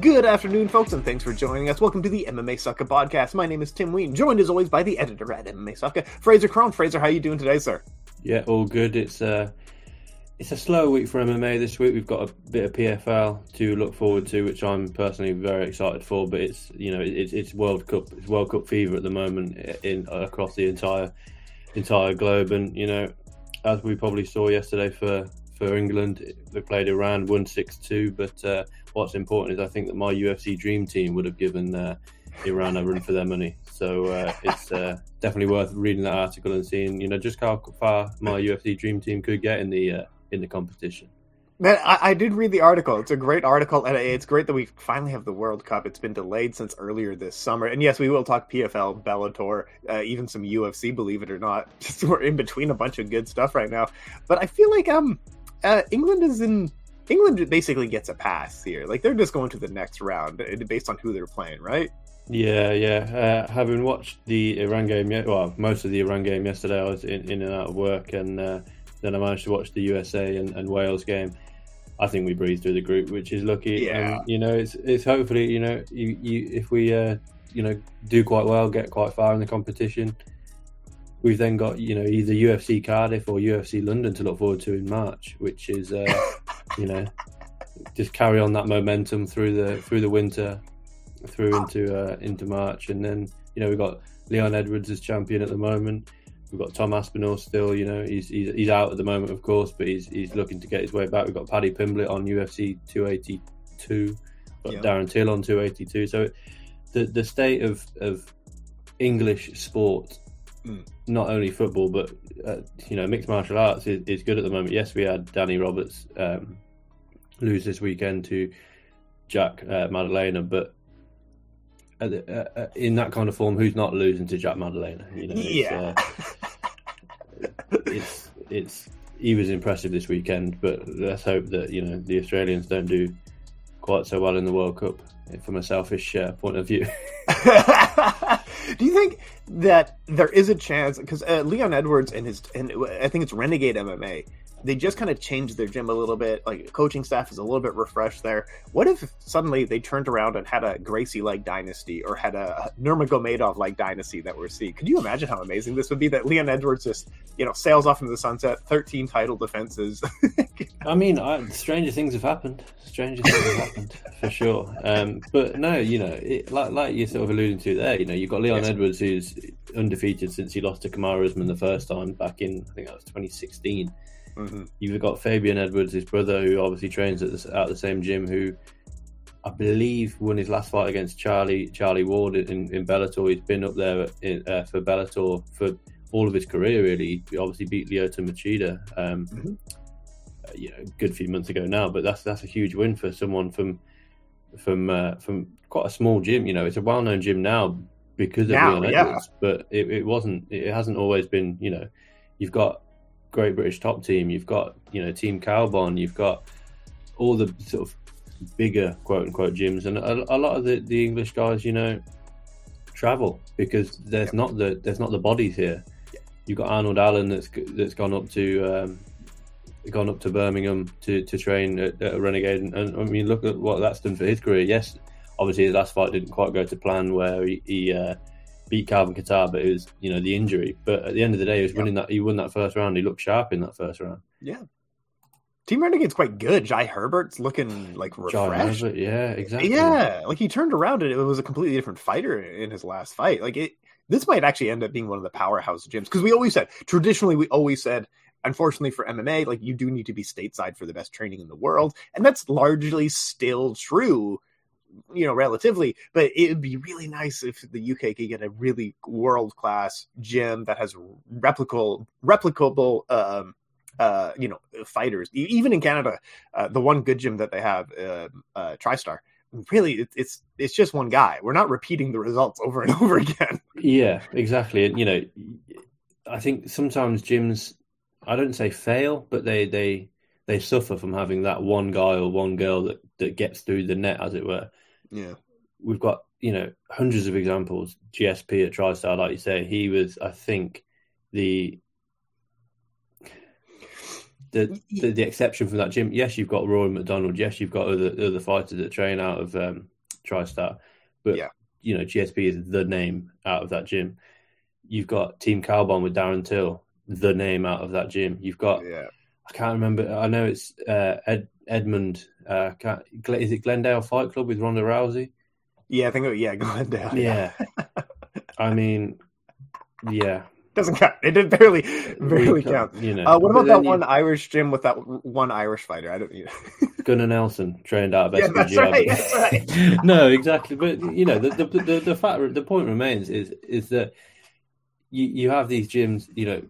Good afternoon, folks, and thanks for joining us. Welcome to the MMA Sucka podcast. My name is Tim Ween, joined as always by the editor at MMA Sucka, Fraser Crone. Fraser, how are you doing today, sir? Yeah, all good. It's uh, it's a slow week for MMA this week. We've got a bit of PFL to look forward to, which I'm personally very excited for. But it's you know it's it's World Cup, it's World Cup fever at the moment in across the entire entire globe, and you know as we probably saw yesterday for for England, they played Iran, won six two, but uh, what's important is I think that my UFC dream team would have given uh, Iran a run for their money. So uh, it's uh, definitely worth reading that article and seeing, you know, just how far my UFC dream team could get in the uh, in the competition. Man, I, I, did read the article. It's a great article, and it's great that we finally have the World Cup. It's been delayed since earlier this summer, and yes, we will talk PFL, Bellator, uh, even some UFC. Believe it or not, just we're in between a bunch of good stuff right now. But I feel like um, uh, England is in England basically gets a pass here. Like they're just going to the next round uh, based on who they're playing, right? Yeah, yeah. Uh, having watched the Iran game, well, most of the Iran game yesterday, I was in, in and out of work, and uh, then I managed to watch the USA and, and, Wales game. I think we breezed through the group, which is lucky. Yeah. And, you know, it's it's hopefully you know you, you if we uh, you know do quite well, get quite far in the competition. We've then got you know either UFC Cardiff or UFC London to look forward to in March, which is uh, you know just carry on that momentum through the through the winter, through into uh, into March, and then you know we've got Leon Edwards as champion at the moment. We've got Tom Aspinall still, you know, he's, he's he's out at the moment, of course, but he's he's looking to get his way back. We've got Paddy Pimblett on UFC 282, got yep. Darren Till on 282. So the the state of of English sport mm. not only football but uh, you know mixed martial arts is, is, good at the moment. Yes, we had Danny Roberts um, lose this weekend to Jack uh, Maddalena, but uh, uh, in that kind of form, who's not losing to Jack Maddalena? You know, it's, yeah, uh, it's it's he was impressive this weekend, but let's hope that you know the Australians don't do quite so well in the World Cup from a selfish uh, point of view. Do you think that there is a chance because uh, Leon Edwards and his and I think it's Renegade MMA they just kind of changed their gym a little bit. Like coaching staff is a little bit refreshed there. What if suddenly they turned around and had a Gracie like dynasty or had a Nurmagomedov like dynasty that we're seeing? Could you imagine how amazing this would be? That Leon Edwards just you know sails off into the sunset, thirteen title defenses. I mean, I, stranger things have happened. Stranger things have happened for sure. Um, but no, you know, it, like like you're sort of alluding to there, you know, you've got Leon yes. Edwards who's undefeated since he lost to Kamaru Usman the first time back in I think that was 2016. Mm-hmm. You've got Fabian Edwards, his brother, who obviously trains at the, at the same gym, who I believe won his last fight against Charlie Charlie Ward in, in Bellator. He's been up there in, uh, for Bellator for all of his career. Really, he obviously beat Lyoto Machida. Um, mm-hmm. uh, you know, good few months ago now, but that's that's a huge win for someone from from uh, from quite a small gym. You know, it's a well known gym now because of now, Leon Edwards, yeah. but it, it wasn't. It hasn't always been. You know, you've got Great British Top Team, you've got you know Team Kaobon, you've got all the sort of bigger quote unquote gyms, and a, a lot of the, the English guys, you know, travel because there's yep. not the there's not the bodies here. Yep. You've got Arnold Allen that's that's gone up to um, gone up to Birmingham to, to train at, at Renegade, and, and, I mean look at what that's done for his career. Yes, obviously his last fight didn't quite go to plan, where he, he uh, beat Calvin Kattar, but it was you know the injury. But at the end of the day, he was winning that. He won that first round. He looked sharp in that first round. Yeah. Team Renegade's quite good. Jai Herbert's looking like refreshed. Herbert, yeah, exactly. Yeah, like he turned around and it was a completely different fighter in his last fight. Like it, this might actually end up being one of the powerhouse gyms because we always said traditionally we always said unfortunately for MMA, like you do need to be stateside for the best training in the world, and that's largely still true you know, relatively, but it would be really nice if the UK could get a really world class gym that has replicable, replicable, um, uh, you know, fighters. Even in Canada, uh, the one good gym that they have, uh, uh, TriStar, really, it, it's it's just one guy. We're not repeating the results over and over again. Yeah, exactly. And you know, I think sometimes gyms, I don't say fail, but they they they suffer from having that one guy or one girl that that gets through the net, as it were. Yeah. We've got, you know, hundreds of examples. GSP at TriStar, like you say, he was, I think, the the, the, the exception from that gym. Yes, you've got Rory MacDonald. Yes, you've got other other fighters that train out of um, TriStar, but Yeah. you know GSP is the name out of that gym. You've got Team Kaobon with Darren Till, the name out of that gym. You've got Yeah. I can't remember. I know it's uh, Ed, Edmund. Uh, is it Glendale Fight Club with Ronda Rousey? Yeah, I think it, yeah, Glendale. Yeah. I mean, yeah. Doesn't count. It did barely barely count. You know. Uh, what about that you- one Irish gym with that one Irish fighter? I don't. You know. Gunnar Nelson trained out of Yeah, that's right. Right. no, exactly. But you know, the the the, the fact the point remains is is that you you have these gyms, you know,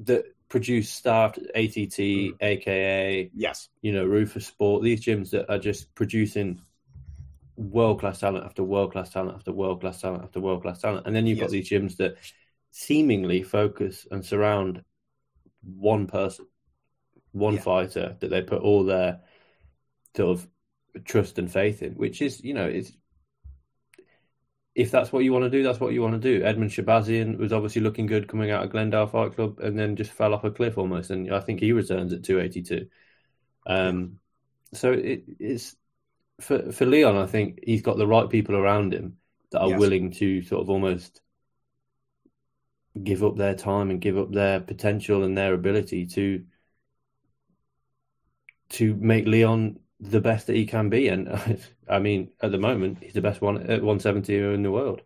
that produce staffed ATT, aka mm. Yes. you know Roufusport. These gyms that are just producing world class talent after world class talent after world class talent after world class talent, and then you've Yes. got these gyms that seemingly focus and surround one person, one Yeah. fighter that they put all their sort of trust and faith in, which is, you know, is if that's what you want to do, that's what you want to do. Edmen Shahbazyan was obviously looking good coming out of Glendale Fight Club and then just fell off a cliff almost. And I think he returns at 282. Um, so it, it's for, for Leon, I think he's got the right people around him that are Yes. willing to sort of almost give up their time and give up their potential and their ability to to make Leon the best that he can be. And I mean, at the moment, he's the best one at 170 in the world.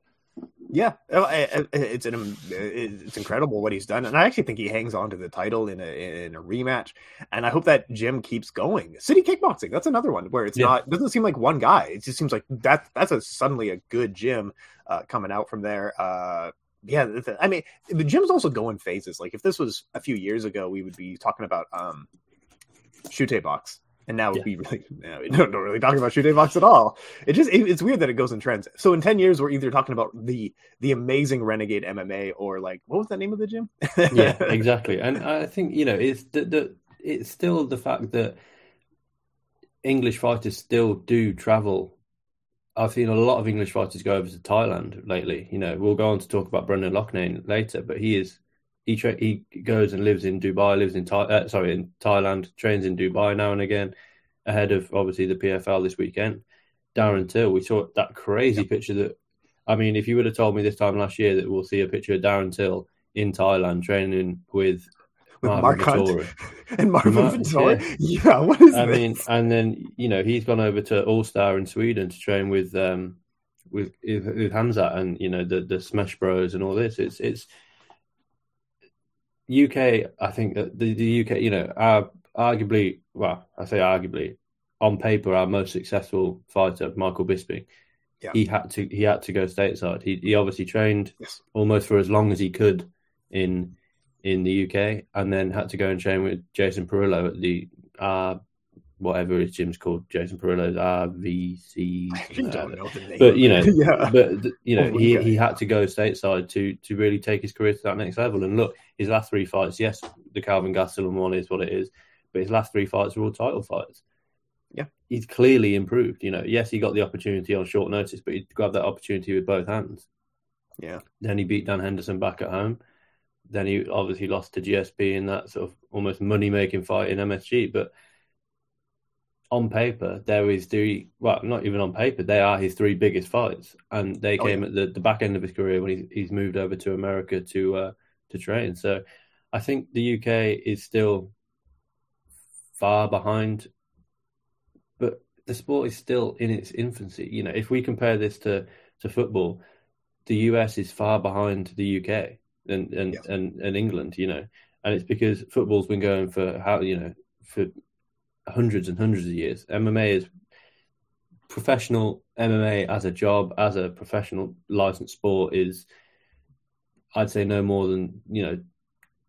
Yeah, Oh, it's an it's incredible what he's done, and I actually think he hangs on to the title in a in a rematch. And I hope that gym keeps going. City Kickboxing, that's another one where it's Yeah. not doesn't seem like one guy. It just seems like that that's a suddenly a good gym uh, coming out from there. Uh, yeah, I mean the gym's also go in phases. Like if this was a few years ago, we would be talking about um, Chute Boxe. And now Yeah. we really no, we don't, don't really talk about Chute Boxe at all. It just it, it's weird that it goes in trends. So in ten years, we're either talking about the the amazing Renegade MMA or like what was that name of the gym? yeah, exactly. And I think you know it's the, the it's still the fact that English fighters still do travel. I've seen a lot of English fighters go over to Thailand lately. You know, we'll go on to talk about Brendan Loughnane later, but he is he tra- he goes and lives in Dubai, lives in Thai, uh, sorry in Thailand, trains in Dubai now and again, ahead of obviously the PFL this weekend. Darren Till, we saw that crazy picture that. I mean, if you would have told me this time last year that we'll see a picture of Darren Till in Thailand training with, With Marvin Mark Hunt. And Marvin Mark- Vettori. Yeah. what is I this? mean, and then you know he's gone over to All Star in Sweden to train with um with with Hamzat and you know the the Smash Bros and all this. It's it's UK. I think that the the UK, you know, our arguably, well, I say arguably, on paper, our most successful fighter, Michael Bisping. Yeah. He had to he had to go stateside. He he obviously trained Yes. almost for as long as he could in in the UK, and then had to go and train with Jason Parillo at the uh whatever his gym's called, Jason Parillo's RVC. I actually don't know the name. But you know, yeah. but you know, Oh, he, he had to go stateside to to really take his career to that next level. And look, his last three fights, yes, the Calvin Gastelum one is what it is, but his last three fights were all title fights. Yeah. he's clearly improved. You know, yes, he got the opportunity on short notice, but he grabbed that opportunity with both hands. Yeah. Then he beat Dan Henderson back at home. Then he obviously lost to GSP in that sort of almost money making fight in MSG. But on paper, there is three, well, not even on paper, they are his three biggest fights. And they Oh, came at the, the back end of his career when he's, he's moved over to America to uh, to train. So I think the UK is still far behind, but the sport is still in its infancy. You know, if we compare this to, to football, the US is far behind the UK and and, Yes. and and England. You know, and it's because football's been going for how you know for hundreds and hundreds of years. MMA is professional MMA as a job, as a professional licensed sport is, I'd say, no more than you know,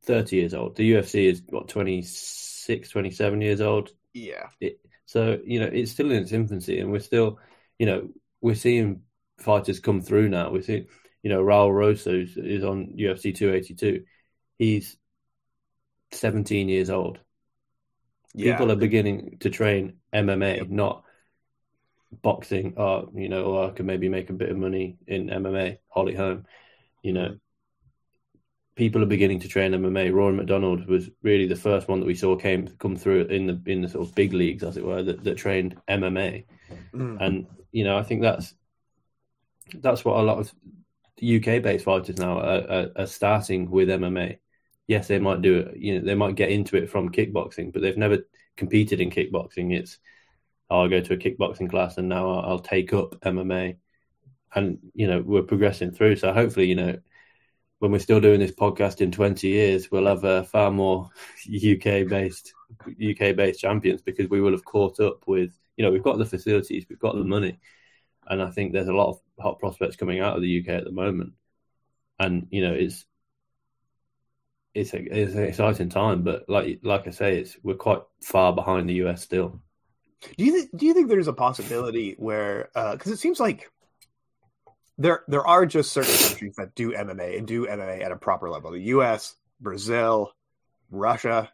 thirty years old. The UFC is what 26, 27 years old. Yeah. It, so you know, it's still in its infancy, and we're still, you know, we're seeing fighters come through now. We're seeing, you know, Raul Rosa is, is on UFC 282. He's 17 years old. Yeah. People are beginning to train MMA, Yep. not boxing. Or you know, or I can maybe make a bit of money in MMA. Holly Holm, you know. Mm-hmm. People are beginning to train MMA. Rory MacDonald was really the first one that we saw came come through in the in the sort of big leagues, as it were, that, that trained MMA. Mm. And you know, I think that's that's what a lot of UK based fighters now are, are, are, starting with MMA. Yes, they might do it. You know, they might get into it from kickboxing, but they've never competed in kickboxing. It's I'll go to a kickboxing class and now I'll, I'll take up MMA, and you know we're progressing through. So hopefully, you know, when we're still doing this podcast in 20 years, we'll have uh, far more UK based UK based champions because we will have caught up with you know we've got the facilities, we've got the money, and I think there's a lot of hot prospects coming out of the UK at the moment, and you know it's it's, a, it's an exciting time, but like like I say, it's we're quite far behind the US still. Do you th- do you think there's a possibility where because uh, it seems like there there are just certain countries that do MMA and do MMA at a proper level. The U.S., Brazil, Russia.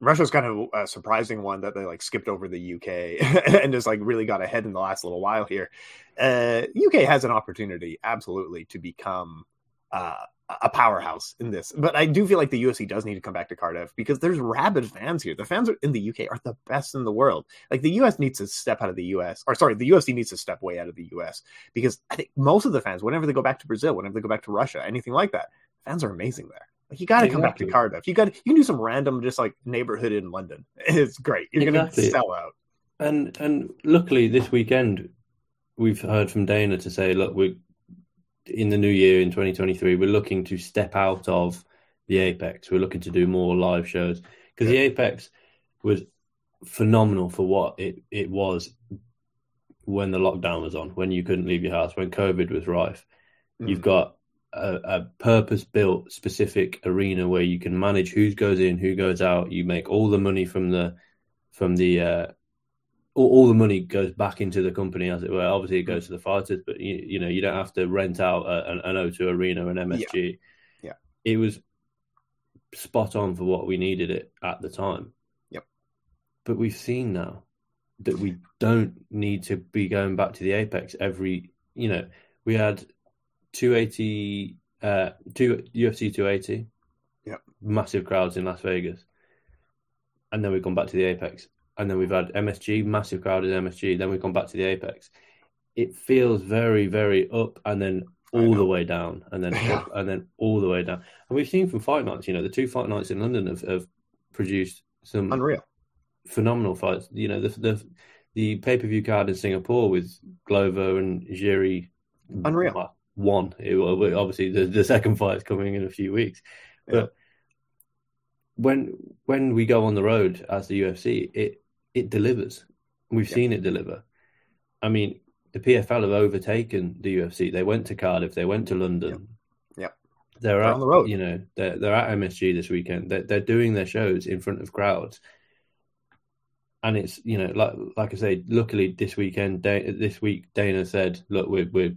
Russia's kind of a surprising one that they like skipped over the UK and just like really got ahead in the last little while here. Uh, UK has an opportunity, absolutely, to become uh, a powerhouse in this. But I do feel like the UFC does need to come back to Cardiff because there's rabid fans here. The fans in the UK are the best in the world. Like the US needs to step out of the US, or sorry, the UFC needs to step way out of the US because I think most of the fans, whenever they go back to Brazil, whenever they go back to Russia, anything like that, fans are amazing there. Like you got to exactly. come back to Cardiff. You got you can do some random just like neighborhood in London. It's great. You're exactly. gonna sell out. And and luckily this weekend we've heard from Dana to say, look, we in the new year in 2023, we're looking to step out of the Apex. We're looking to do more live shows because the Apex was phenomenal for what it, it was when the lockdown was on, when you couldn't leave your house, when COVID was rife. Mm. You've got a, a purpose built specific arena where you can manage who goes in, who goes out. You make all the money from the from the uh, all, all, the money goes back into the company, as it were. Obviously, it goes to the fighters, but you, you know you don't have to rent out a, an, an O2 arena, an MSG. Yeah. yeah, it was spot on for what we needed it at the time. Yep. But we've seen now that we don't need to be going back to the apex every. You know, we had 280, uh, two UFC 280. Yeah. Massive crowds in Las Vegas, and then we've gone back to the apex and then we've had MSG, massive crowd in MSG. Then we've gone back to the Apex. It feels very, very up, and then all the way down, and then up, and then all the way down. And we've seen from fight nights, you know, the two fight nights in London have, have produced some unreal, phenomenal fights. You know, the the, the pay per view card in Singapore with Glover and Jiri, unreal. One, it, obviously the, the second fight is coming in a few weeks, but yeah. when when we go on the road as the UFC, it it delivers. We've yeah. seen it deliver. I mean, the PFL have overtaken the UFC. They went to Cardiff. They went to London. Yeah, yeah. they're, they're at, on the road. You know, they're they're at MSG this weekend. They're, they're doing their shows in front of crowds, and it's you know, like like I say, luckily this weekend, this week, Dana said, "Look, we're we're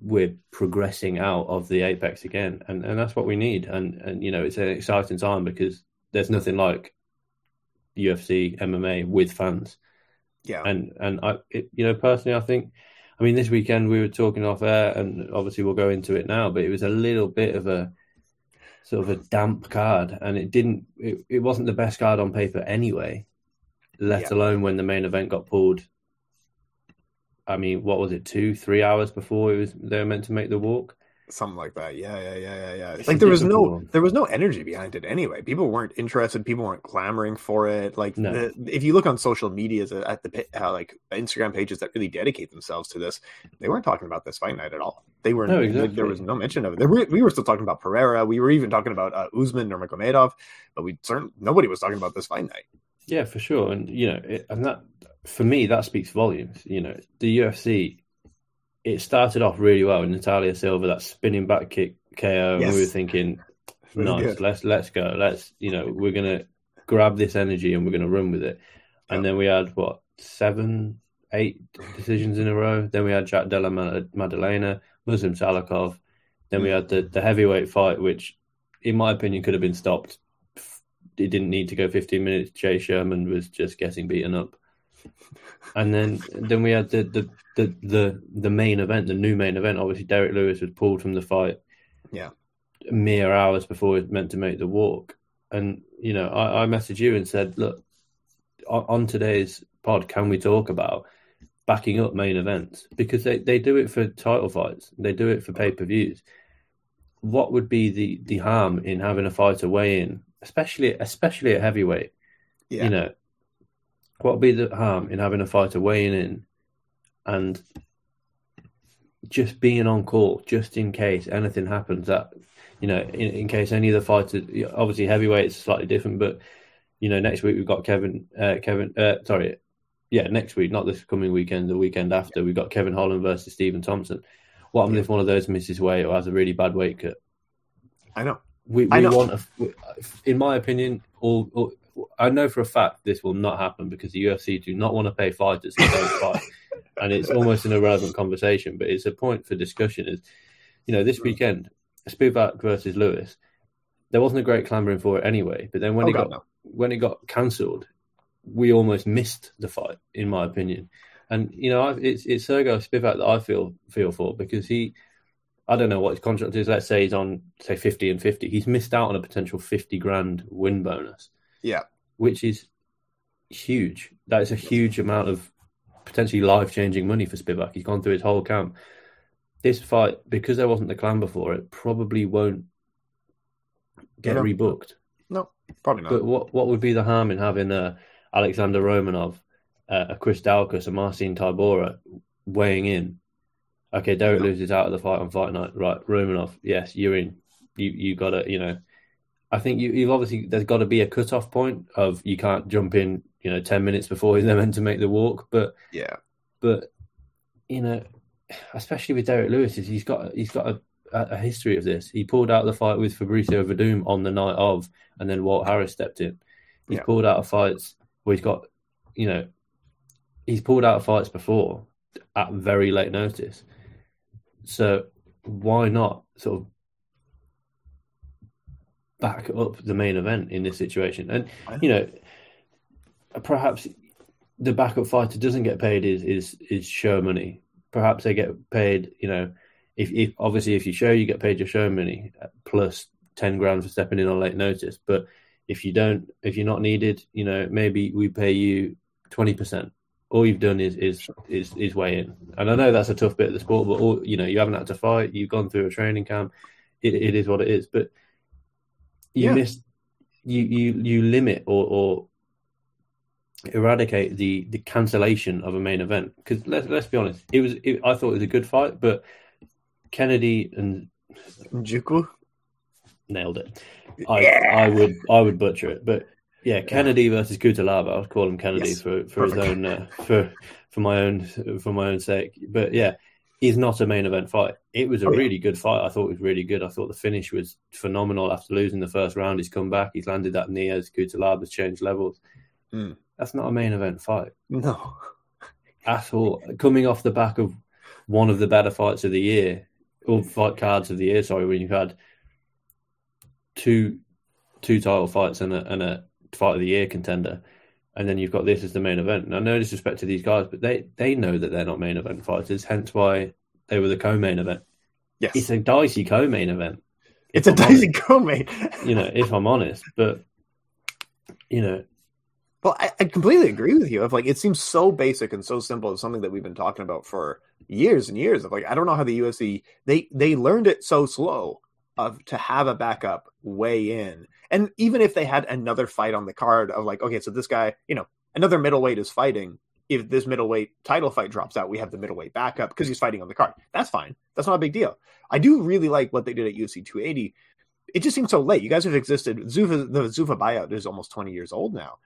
we're progressing out of the apex again, and and that's what we need. And and you know, it's an exciting time because there's nothing like UFC MMA with fans. Yeah, and and I, it, you know, personally, I think, I mean, this weekend we were talking off air, and obviously we'll go into it now, but it was a little bit of a sort of a damp card, and it didn't, it, it wasn't the best card on paper anyway. Let yeah. alone when the main event got pulled. I mean, what was it, two, three hours before it was they were meant to make the walk? Something like that. Yeah, yeah, yeah, yeah, yeah. It's like there was no there was no energy behind it anyway. People weren't interested. People weren't clamoring for it. Like no. the, if you look on social media at the how like Instagram pages that really dedicate themselves to this, they weren't talking about this fight night at all. They were no, exactly. there was no mention of it. Were, we were still talking about Pereira. We were even talking about uh, Usman or Magomedov, but we certainly nobody was talking about this fight night. Yeah, for sure. And you know, it, and that for me that speaks volumes. You know, the UFC it started off really well with Natalia Silva, that spinning back kick KO. Yes. And we were thinking, nice, let's let's go. Let's you know, we're gonna grab this energy and we're gonna run with it. And then we had what seven, eight decisions in a row. Then we had Jack Della Maddalena, Muslim Salikhov. Then we had the, the heavyweight fight, which, in my opinion, could have been stopped. It didn't need to go 15 minutes. Jay Sherman was just getting beaten up and then then we had the, the the the the main event, the new main event. Obviously, Derrick Lewis was pulled from the fight. Yeah, mere hours before he was meant to make the walk. And you know, I, I messaged you and said, look, on, on today's pod, can we talk about backing up main events because they, they do it for title fights, they do it for pay per views. What would be the the harm in having a fighter weigh in, especially especially at heavyweight? Yeah. You know, what would be the harm in having a fighter weighing in and just being on call just in case anything happens that you know in, in case any of the fighters obviously heavyweight is slightly different but you know next week we've got kevin uh, kevin uh, sorry yeah next week not this coming weekend the weekend after we've got kevin holland versus stephen thompson what happens if one of those misses weight or has a really bad weight cut I know. we, we I know. want, a, in my opinion, all, all I know for a fact this will not happen because the UFC do not want to pay fighters who don't fight, and it's almost an irrelevant conversation. But it's a point for discussion. Is you know this weekend Spivak versus Lewis, there wasn't a great clamoring for it anyway. But then when Oh, it God, got no. when it got cancelled, we almost missed the fight, in my opinion. And you know, it's it's Sergio Spivak that I feel feel for because he, I don't know what his contract is. Let's say he's on say fifty and fifty. He's missed out on a potential fifty grand win bonus, Yeah. which is huge. That is a huge amount of potentially life changing money for Spivak. He's gone through his whole camp. This fight, because there wasn't the clan before it, probably won't get No. rebooked. No, probably not. But what what would be the harm in having uh, Alexander Romanov, uh, a Chris Daukaus, a Marcin Tybura weighing in? Okay, Derrick No. Is out of the fight on fight night. Right, Romanov, yes, you're in. You you got to you know. I think you, you've obviously there's got to be a cut off point of you can't jump in you know ten minutes before he's meant to make the walk, but yeah. but you know, especially with Derrick Lewis, is he's got he's got a, a history of this. He pulled out the fight with Fabricio Werdum on the night of, and then Walt Harris stepped in. He's Yeah. pulled out of fights where he's got, you know, he's pulled out of fights before at very late notice. So why not sort of back up the main event in this situation? And you know, perhaps the backup fighter doesn't get paid is is is show money. Perhaps they get paid, you know, if, if obviously if you show you get paid your show money uh, plus ten grand for stepping in on late notice. But if you don't, if you're not needed, you know, maybe we pay you twenty percent. All you've done is is is is weigh in, and I know that's a tough bit of the sport, but all you know, you haven't had to fight. You've gone through a training camp. It, it is what it is, but you Yeah. miss you you you limit or or eradicate the the cancellation of a main event because let's let's be honest, it was it, I thought it was a good fight, but Kennedy and Juku. nailed it. I Yeah. I would I would butcher it, but yeah, Kennedy versus Cutelaba. I'll call him Kennedy Yes. for for his own uh, for for my own for my own sake. But yeah, is not a main event fight. It was a Oh, yeah. really good fight. I thought it was really good. I thought the finish was phenomenal after losing the first round. He's come back. He's landed that knee as Cutelaba's changed levels. Mm. That's not a main event fight No. at all. Coming off the back of one of the better fights of the year, or fight cards of the year. Sorry, when you've had two two title fights and a, and a fight of the year contender, and then you've got this as the main event. Now, no disrespect to these guys, but they they know that they're not main event fighters. Hence why they were the co-main event. Yes. It's a dicey co-main event. It's a I'm dicey honest. co-main. You know, if I'm honest, but you know, Well, I, I completely agree with you. Of like, it seems so basic and so simple. It's something that we've been talking about for years and years. Of like, I don't know how the UFC they they learned it so slow of to have a backup way in, and even if they had another fight on the card of like, okay, so this guy, you know, another middleweight is fighting. If this middleweight title fight drops out, we have the middleweight backup because he's fighting on the card. That's fine. That's not a big deal. I do really like what they did at UFC 280. It just seems so late. You guys have existed. Zuffa, the Zuffa buyout is almost 20 years old now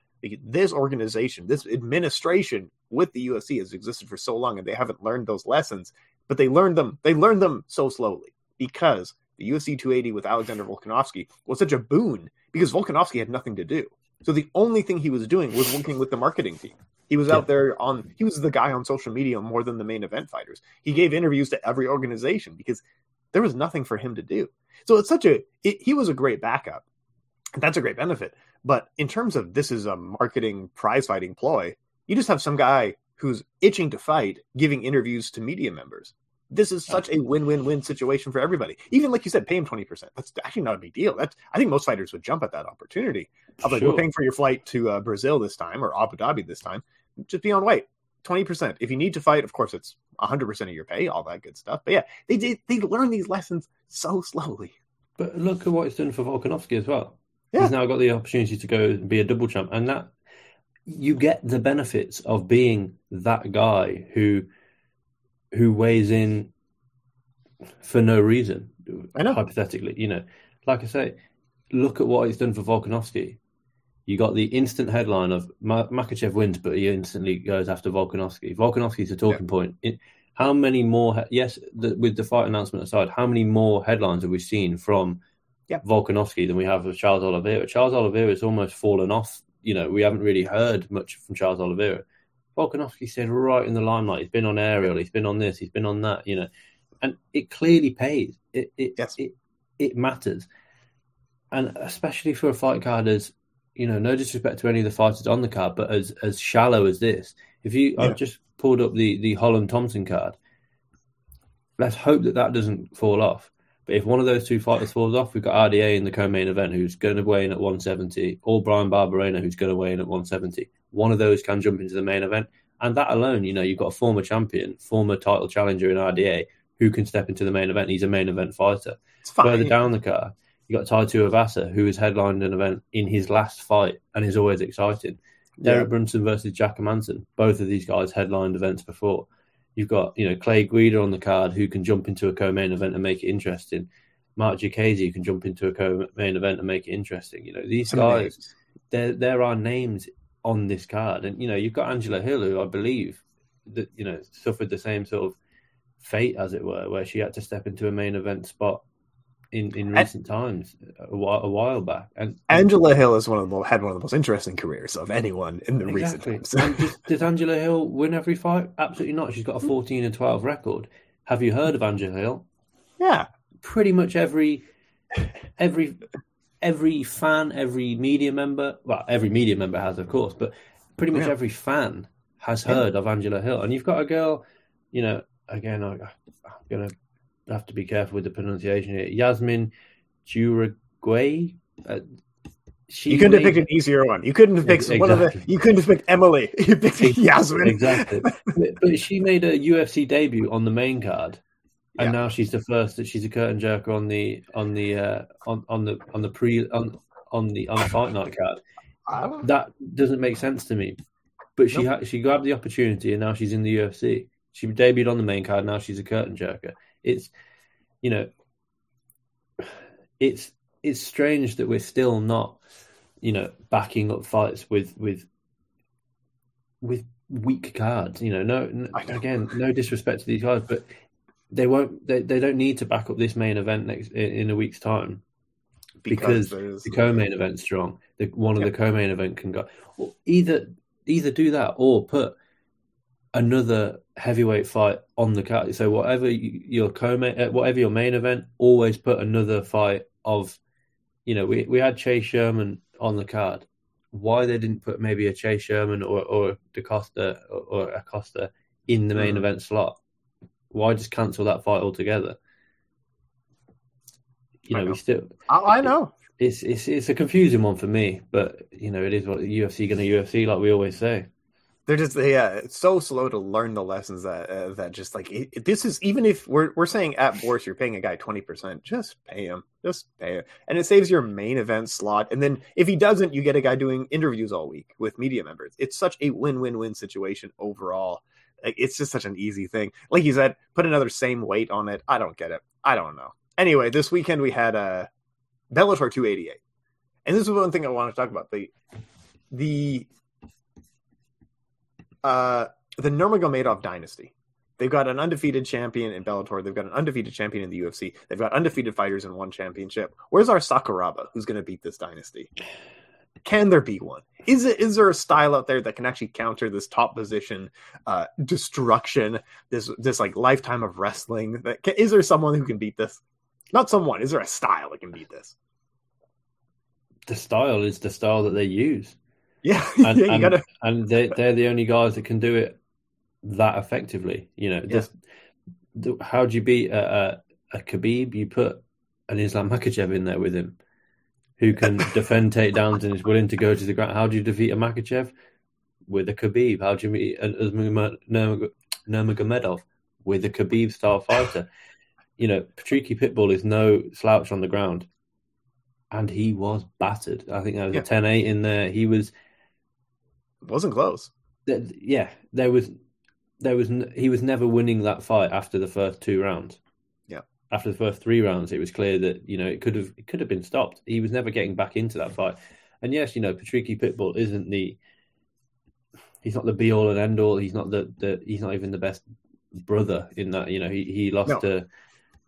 this organization, this administration with the UFC has existed for so long and they haven't learned those lessons, but they learned them. They learned them so slowly because the UFC 280 with Alexander Volkanovski was such a boon because Volkanovski had nothing to do. So the only thing he was doing was working with the marketing team. He was out there on, he was the guy on social media more than the main event fighters. He gave interviews to every organization because there was nothing for him to do. So it's such a, it, he was a great backup. That's a great benefit. But in terms of this is a marketing prize fighting ploy, you just have some guy who's itching to fight giving interviews to media members. This is such a win-win-win situation for everybody. Even like you said, pay him twenty percent. That's actually not a big deal. That's I think most fighters would jump at that opportunity. Of like, Sure. we're paying for your flight to uh, Brazil this time or Abu Dhabi this time. Just be on white. Twenty percent. If you need to fight, of course, it's hundred percent of your pay. All that good stuff. But yeah, they did. They learn these lessons so slowly. But look at what it's done for Volkanovski as well. Yeah. He's now got the opportunity to go and be a double champ, and that you get the benefits of being that guy who who weighs in for no reason. I know. Hypothetically, you know, like I say, look at what it's done for Volkanovski. You got the instant headline of Ma- Makhachev wins, but he instantly goes after Volkanovski. Volkanovski's a talking point. It, how many more? he- Yes, the, with the fight announcement aside, how many more headlines have we seen from Yeah. Volkanovski than we have of Charles Oliveira? Charles Oliveira has almost fallen off. You know, we haven't really heard much from Charles Oliveira. Volkanovski said right in the limelight. He's been on Ariel. He's been on this. He's been on that. You know, and it clearly pays. It it Yes. it, it matters, and especially for a fight card as you know, no disrespect to any of the fighters on the card, but as as shallow as this, if you, Yeah. I've just pulled up the the Holland Thompson card. Let's hope that that doesn't fall off. But if one of those two fighters falls off, we've got RDA in the co-main event who's going to weigh in at 170, or Bryan Barberena who's going to weigh in at 170. One of those can jump into the main event, and that alone, you know, you've got a former champion, former title challenger in RDA who can step into the main event. He's a main event fighter. It's. Further down the card, you got Tai Tuivasa, who has headlined an event in his last fight and is always exciting. Yeah. Derek Brunson versus Jack Hermansson. Both of these guys headlined events before. You've got, you know, Clay Guida on the card who can jump into a co-main event and make it interesting. Marc Diakiese who can jump into a co-main event and make it interesting. You know, these guys, there there are names on this card, and you know, you've got Angela Hill, who I believe that you know suffered the same sort of fate, as it were, where she had to step into a main event spot in in And- recent times, a while, a while back, and Angela Hill is one of the had one of the most interesting careers of anyone in the Exactly. recent times. does, does Angela Hill win every fight? Absolutely not. She's got a 14 and 12 record. Have you heard of Angela Hill? yeah, Pretty much every every every fan, every media member, well, every media member has, of course, but pretty much Yeah. every fan has Yeah. heard of Angela Hill. And you've got a girl, you know, again, I, I'm gonna have to be careful with the pronunciation here. Yazmin Jauregui. Uh, she you couldn't have picked an easier one. You couldn't have picked Ex- one of the. You couldn't have picked Emily. You picked Yasmin. Exactly. but she made a UFC debut on the main card, and Yeah. now she's the first that she's a curtain jerker on the on the uh, on on the on the pre on on the on the fight night card. That doesn't make sense to me. But she Nope. ha- she grabbed the opportunity, and now she's in the UFC. She debuted on the main card. Now she's a curtain jerker. It's you know, it's it's strange that we're still not you know backing up fights with with with weak cards. You know, no, no again, no disrespect to these guys, but they won't. They, they don't need to back up this main event next in, a week's time because there's the co-main event's strong. The one of Yeah. the co-main event can go or either either do that or put another heavyweight fight on the card. So whatever your co-main, uh, whatever your main event, always put another fight of. You know, we we had Chase Sherman on the card. Why they didn't put maybe a Chase Sherman or or DaCosta or, or Acosta in the main Mm. event slot? Why just cancel that fight altogether? You know, know. we still I, I know. it's it's it's a confusing one for me, but you know it is what UFC going to UFC, like we always say. They're just yeah, it's so slow to learn the lessons that uh, that just like it, this is even if we're we're saying at worst you're paying a guy twenty percent, just pay him, just pay him, and it saves your main event slot. And then if he doesn't, you get a guy doing interviews all week with media members. It's such a win win win situation overall. It's just such an easy thing. Like you said, put another same weight on it. I don't get it. I don't know. Anyway, this weekend we had uh, Bellator 288, and this is one thing I want to talk about the the uh, the Nurmagomedov dynasty. They've got an undefeated champion in Bellator. They've got an undefeated champion in the UFC. They've got undefeated fighters in one championship. Where's our Sakuraba? Who's going to beat this dynasty? Can there be one? Is it is there a style out there that can actually counter this top position uh, destruction? This this like lifetime of wrestling. That can, is there someone who can beat this? Not someone. Is there a style that can beat this? The style is the style that they use, Yeah, and yeah. And, gotta. and they they're the only guys that can do it that effectively. You know, this how do you beat a, a, a Khabib? You put an Islam Makhachev in there with him, who can defend takedowns and is willing to go to the ground. How do you defeat a Makhachev? With a Khabib. How do you meet an Nurmagomedov? With a Khabib style fighter. You know, Patricky Pitbull is no slouch on the ground. And he was battered. I think there was yeah. a 10 8 in there. He was. It wasn't close. Yeah, there was there was he was never winning that fight after the first two rounds. After the first three rounds, it was clear that you know it could have it could have been stopped. He was never getting back into that fight. And yes, you know, Patricky Pitbull isn't the he's not the be all and end all. He's not the, the he's not even the best brother in that. You know, he he lost no. to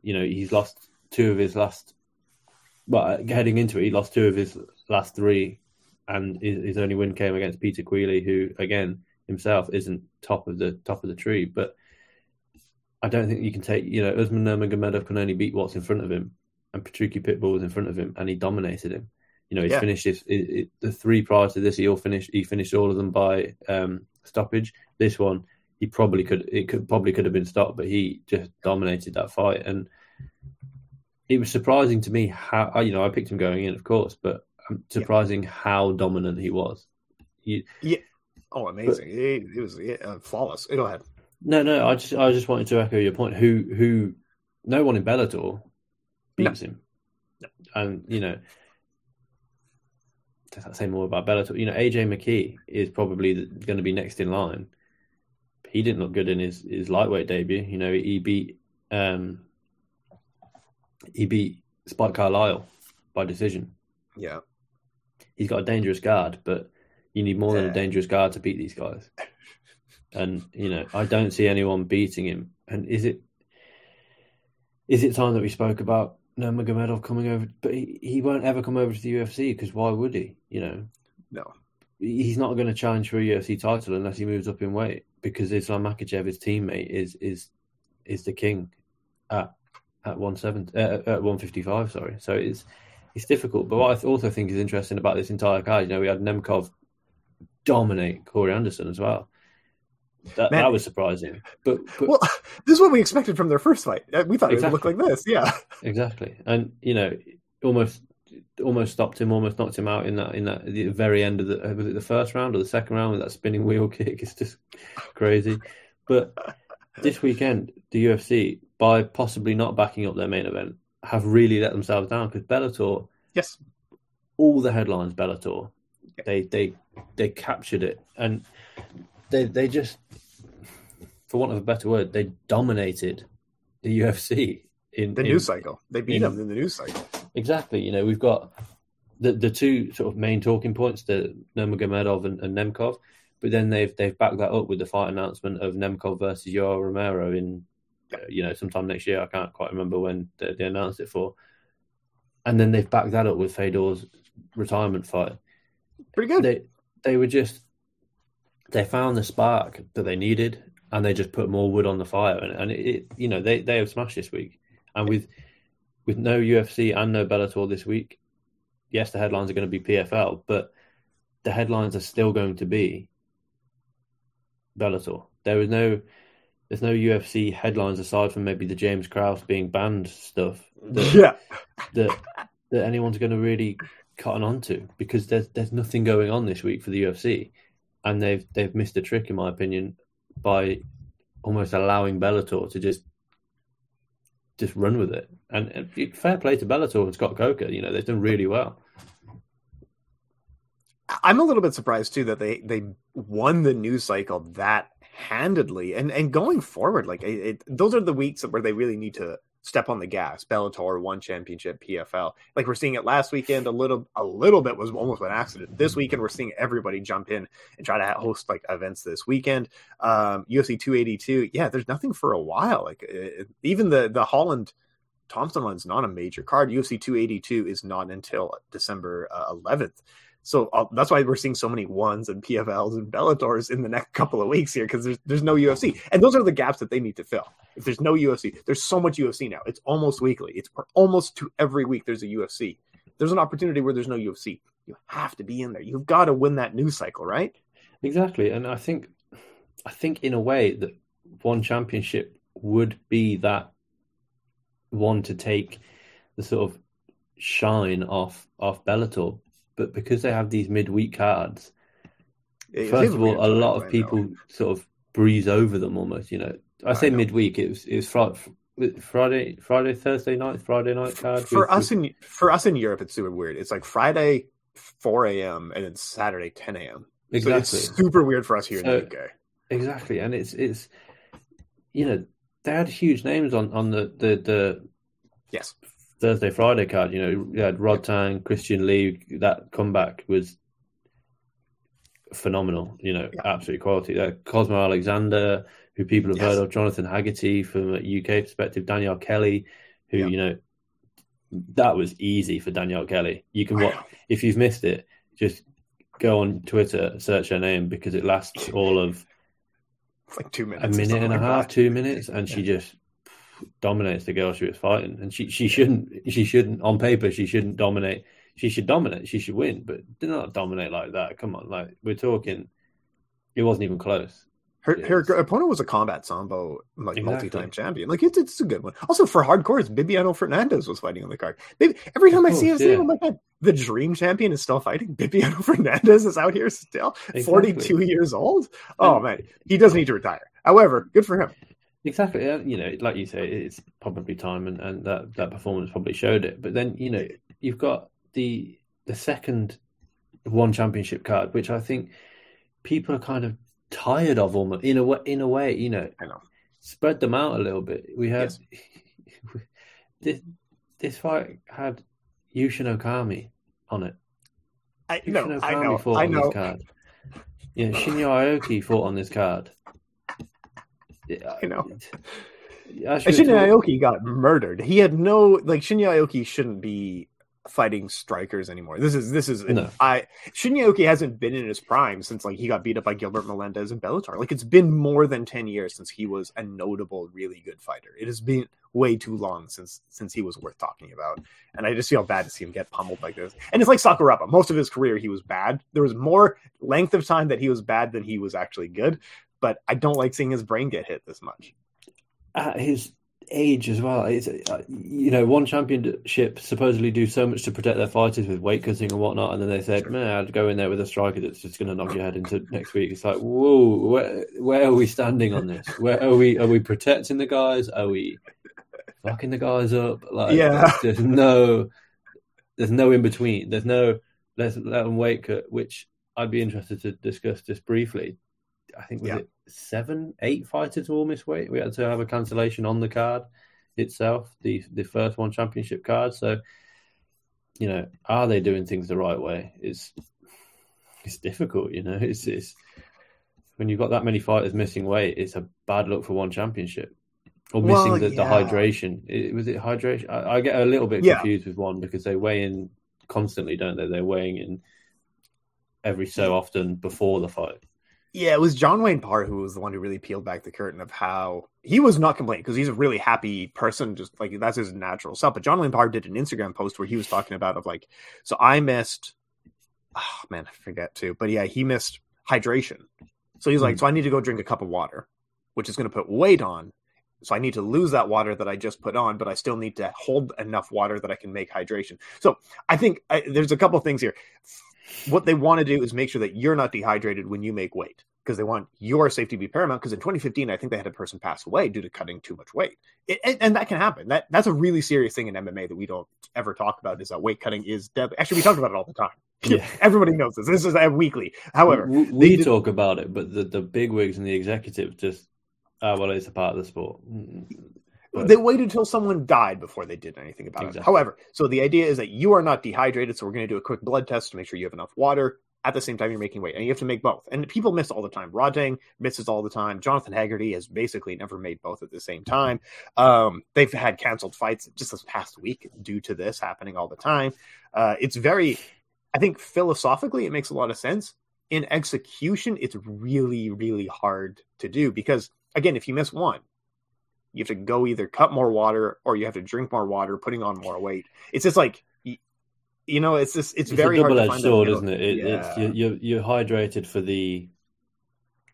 you know he's lost two of his last. Well, heading into it, he lost two of his last three, and his, his only win came against Peter Queally, who again himself isn't top of the top of the tree. But I don't think you can take you know Usman Nurmagomedov can only beat what's in front of him, and Patricky Pitbull was in front of him, and he dominated him. You know, he yeah. finished his, it, it, the three prior to this. He all finished. He finished all of them by um, stoppage. This one, he probably could. It could probably could have been stopped, but he just dominated that fight, and it was surprising to me how you know I picked him going in, of course, but um, surprising yeah. how dominant he was. He, yeah, Oh, amazing! But, it, it, was yeah, flawless. Go ahead. No, no, I just I just wanted to echo your point. Who who no one in Bellator beats no. him, and you know does that say more about Bellator? You know, AJ McKee is probably going to be next in line. He didn't look good in his, his lightweight debut. You know, he beat um, he beat Spike Carlyle by decision. Yeah, he's got a dangerous guard, but you need more yeah. than a dangerous guard to beat these guys. And you know, I don't see anyone beating him. And is it is it time that we spoke about Nurmagomedov coming over? But he, he won't ever come over to the UFC because why would he? You know, no, he's not going to challenge for a UFC title unless he moves up in weight because Islam Makhachev, his teammate, is is is the king at at one seven uh, at one fifty five. Sorry, so it's it's difficult. But what I also think is interesting about this entire card, you know, we had Nemkov dominate Corey Anderson as well. That, Man, that was surprising. But, but, well, this is what we expected from their first fight. Uh, we thought exactly. it would look like this. Yeah, exactly. And you know, almost almost stopped him, almost knocked him out in that in that the very end of the uh, was it the first round or the second round with that spinning wheel kick. It's just crazy. But this weekend, the UFC, by possibly not backing up their main event, have really let themselves down because Bellator, yes, all the headlines Bellator, they they they captured it, and they they just, for want of a better word, they dominated the UFC in the in, news cycle. They beat in, them in the news cycle. Exactly. You know, we've got the the two sort of main talking points: the Nurmagomedov and, and Nemkov. But then they've they've backed that up with the fight announcement of Nemkov versus Yoel Romero in uh, you know sometime next year. I can't quite remember when they, they, announced it for. And then they've backed that up with Fedor's retirement fight. Pretty good. They they were just they found the spark that they needed, and they just put more wood on the fire. And, and it, it, you know, they they have smashed this week, and with with no UFC and no Bellator this week, yes, the headlines are going to be PFL, but the headlines are still going to be Bellator. There is no there's no UFC headlines aside from maybe the James Krause being banned stuff. That, yeah. That that anyone's going to really cotton onto because there's there's nothing going on this week for the UFC, and they've they've missed a trick in my opinion by almost allowing Bellator to just just run with it. And, and fair play to Bellator and Scott Coker, you know they've done really well. I'm a little bit surprised too that they they won the news cycle that handedly and and going forward like it, it, those are the weeks where they really need to step on the gas. Bellator, one championship, PFL. Like we're seeing it last weekend. A little, a little bit was almost an accident. This weekend, we're seeing everybody jump in and try to host like events this weekend. Um, UFC 282. Yeah, there's nothing for a while. Like uh, even the the Holland. Thompson one's not a major card. UFC 282 is not until December uh, 11th. So uh, that's why we're seeing so many ones and PFLs and Bellators in the next couple of weeks here because there's there's no UFC, and those are the gaps that they need to fill. If there's no UFC, there's so much UFC now. It's almost weekly. It's almost to every week there's a UFC. There's an opportunity where there's no UFC. You have to be in there. You've got to win that news cycle, right? Exactly, and I think I think in a way that one championship would be that one to take the sort of shine off off Bellator, but because they have these midweek cards, It- first of all, a lot of now. people sort of breeze over them almost. You know, I I say know. midweek. It was it was Friday, Friday, Friday, Thursday night, Friday night card for with- us in for us in Europe, it's super weird. It's like Friday, four a.m. and then Saturday, ten a.m. So exactly. it's super weird for us here in the UK. Exactly, and it's it's you know they had huge names on on the the, the Yes, Thursday Friday card. You know, you had Rodtang, Christian Lee. That comeback was phenomenal. You know, Yeah. absolute quality. Uh, Cosmo Alexander, who people have Yes. heard of, Jonathan Haggerty from a UK perspective, Danielle Kelly, who Yeah. you know that was easy for Danielle Kelly. You can watch if you've missed it, just go on Twitter, search her name because it lasts all of like two minutes. a minute and a like half, that. two minutes, and she just dominates the girl she was fighting. And she she shouldn't she shouldn't on paper she shouldn't dominate. She should dominate. She should win, but do not dominate like that. Come on, like we're talking. It wasn't even close. Her, her opponent was a combat sambo like Exactly. multi-time champion. Like it's it's a good one. Also for hardcores, Bibiano Fernandes was fighting on the card. Maybe every time I see his course, name, yeah. I'm like, "Man, the dream champion is still fighting. Bibiano Fernandes is out here still, Exactly. 42 years old. Oh man, he does need to retire. However, good for him. Exactly. You know, like you say, it's probably time, and, and that that performance probably showed it. But then you know, you've got the the second one championship card, which I think people are kind of tired of almost in a way. In a way, you know, know. spread them out a little bit. We had Yes. this this fight had Yushin Okami on it. I Yushin know, I know, fought I on know. this card. Yeah, Shinya Aoki fought on this card. I know. And Shinya Aoki got murdered. He had no like Shinya Aoki shouldn't be fighting strikers anymore. This is this is No. I Shinya Aoki hasn't been in his prime since like he got beat up by Gilbert Melendez and Bellator. Like it's been more than ten years since he was a notable, really good fighter. It has been way too long since since he was worth talking about. And I just feel bad to see him get pummeled like this. And it's like Sakuraba. Most of his career he was bad. There was more length of time that he was bad than he was actually good. But I don't like seeing his brain get hit this much. at his age as well. It's, uh, you know, one championship supposedly do so much to protect their fighters with weight cutting and whatnot, and then they said, "Man, I'd go in there with a striker that's just going to knock your head into next week." It's like, whoa, where, where are we standing on this? Where are we? Are we protecting the guys? Are we fucking the guys up? Like, Yeah. there's no, there's no in between. There's no let's let them weight cut, which I'd be interested to discuss just briefly. I think was Yeah. it seven, eight fighters all miss weight. We had to have a cancellation on the card itself, the the first one championship card. So, you know, are they doing things the right way? It's it's difficult, you know. It's it's when you've got that many fighters missing weight, it's a bad look for one championship. Or missing Well, the, the hydration. It, was it hydration? I, I get a little bit Yeah. confused with one because they weigh in constantly, don't they? They're weighing in every so often before the fight. Yeah, it was John Wayne Parr who was the one who really peeled back the curtain of how he was not complaining because he's a really happy person, just like that's his natural self. But John Wayne Parr did an Instagram post where he was talking about of like, so I missed, oh man, I forget too, but yeah, he missed hydration. So he's like, Hmm. so I need to go drink a cup of water, which is going to put weight on. So I need to lose that water that I just put on, but I still need to hold enough water that I can make hydration. So I think I, there's a couple things here what they want to do is make sure that you're not dehydrated when you make weight because they want your safety to be paramount. Because in 2015, I think they had a person pass away due to cutting too much weight, it, and, and that can happen. That that's a really serious thing in MMA that we don't ever talk about. Is that weight cutting is deadly. Actually, we talk about it all the time. Yeah. Everybody knows this. This is uh, weekly. However, we, we did- talk about it, but the, the big wigs and the executive just, ah, well, it's a part of the sport. But- they waited until someone died before they did anything about it. However, so the idea is that you are not dehydrated, so we're going to do a quick blood test to make sure you have enough water. At the same time, you're making weight, and you have to make both. And people miss all the time. Rodtang misses all the time. Jonathan Haggerty has basically never made both at the same time. Um, they've had canceled fights just this past week due to this happening all the time. Uh, it's very, I think philosophically, it makes a lot of sense. In execution, it's really, really hard to do because, again, if you miss one, you have to go either cut more water or you have to drink more water, putting on more weight. It's just like, you know, it's just it's, it's very a hard to double-edged find that sword, isn't it? it It's Yeah. you're, you're you're hydrated for the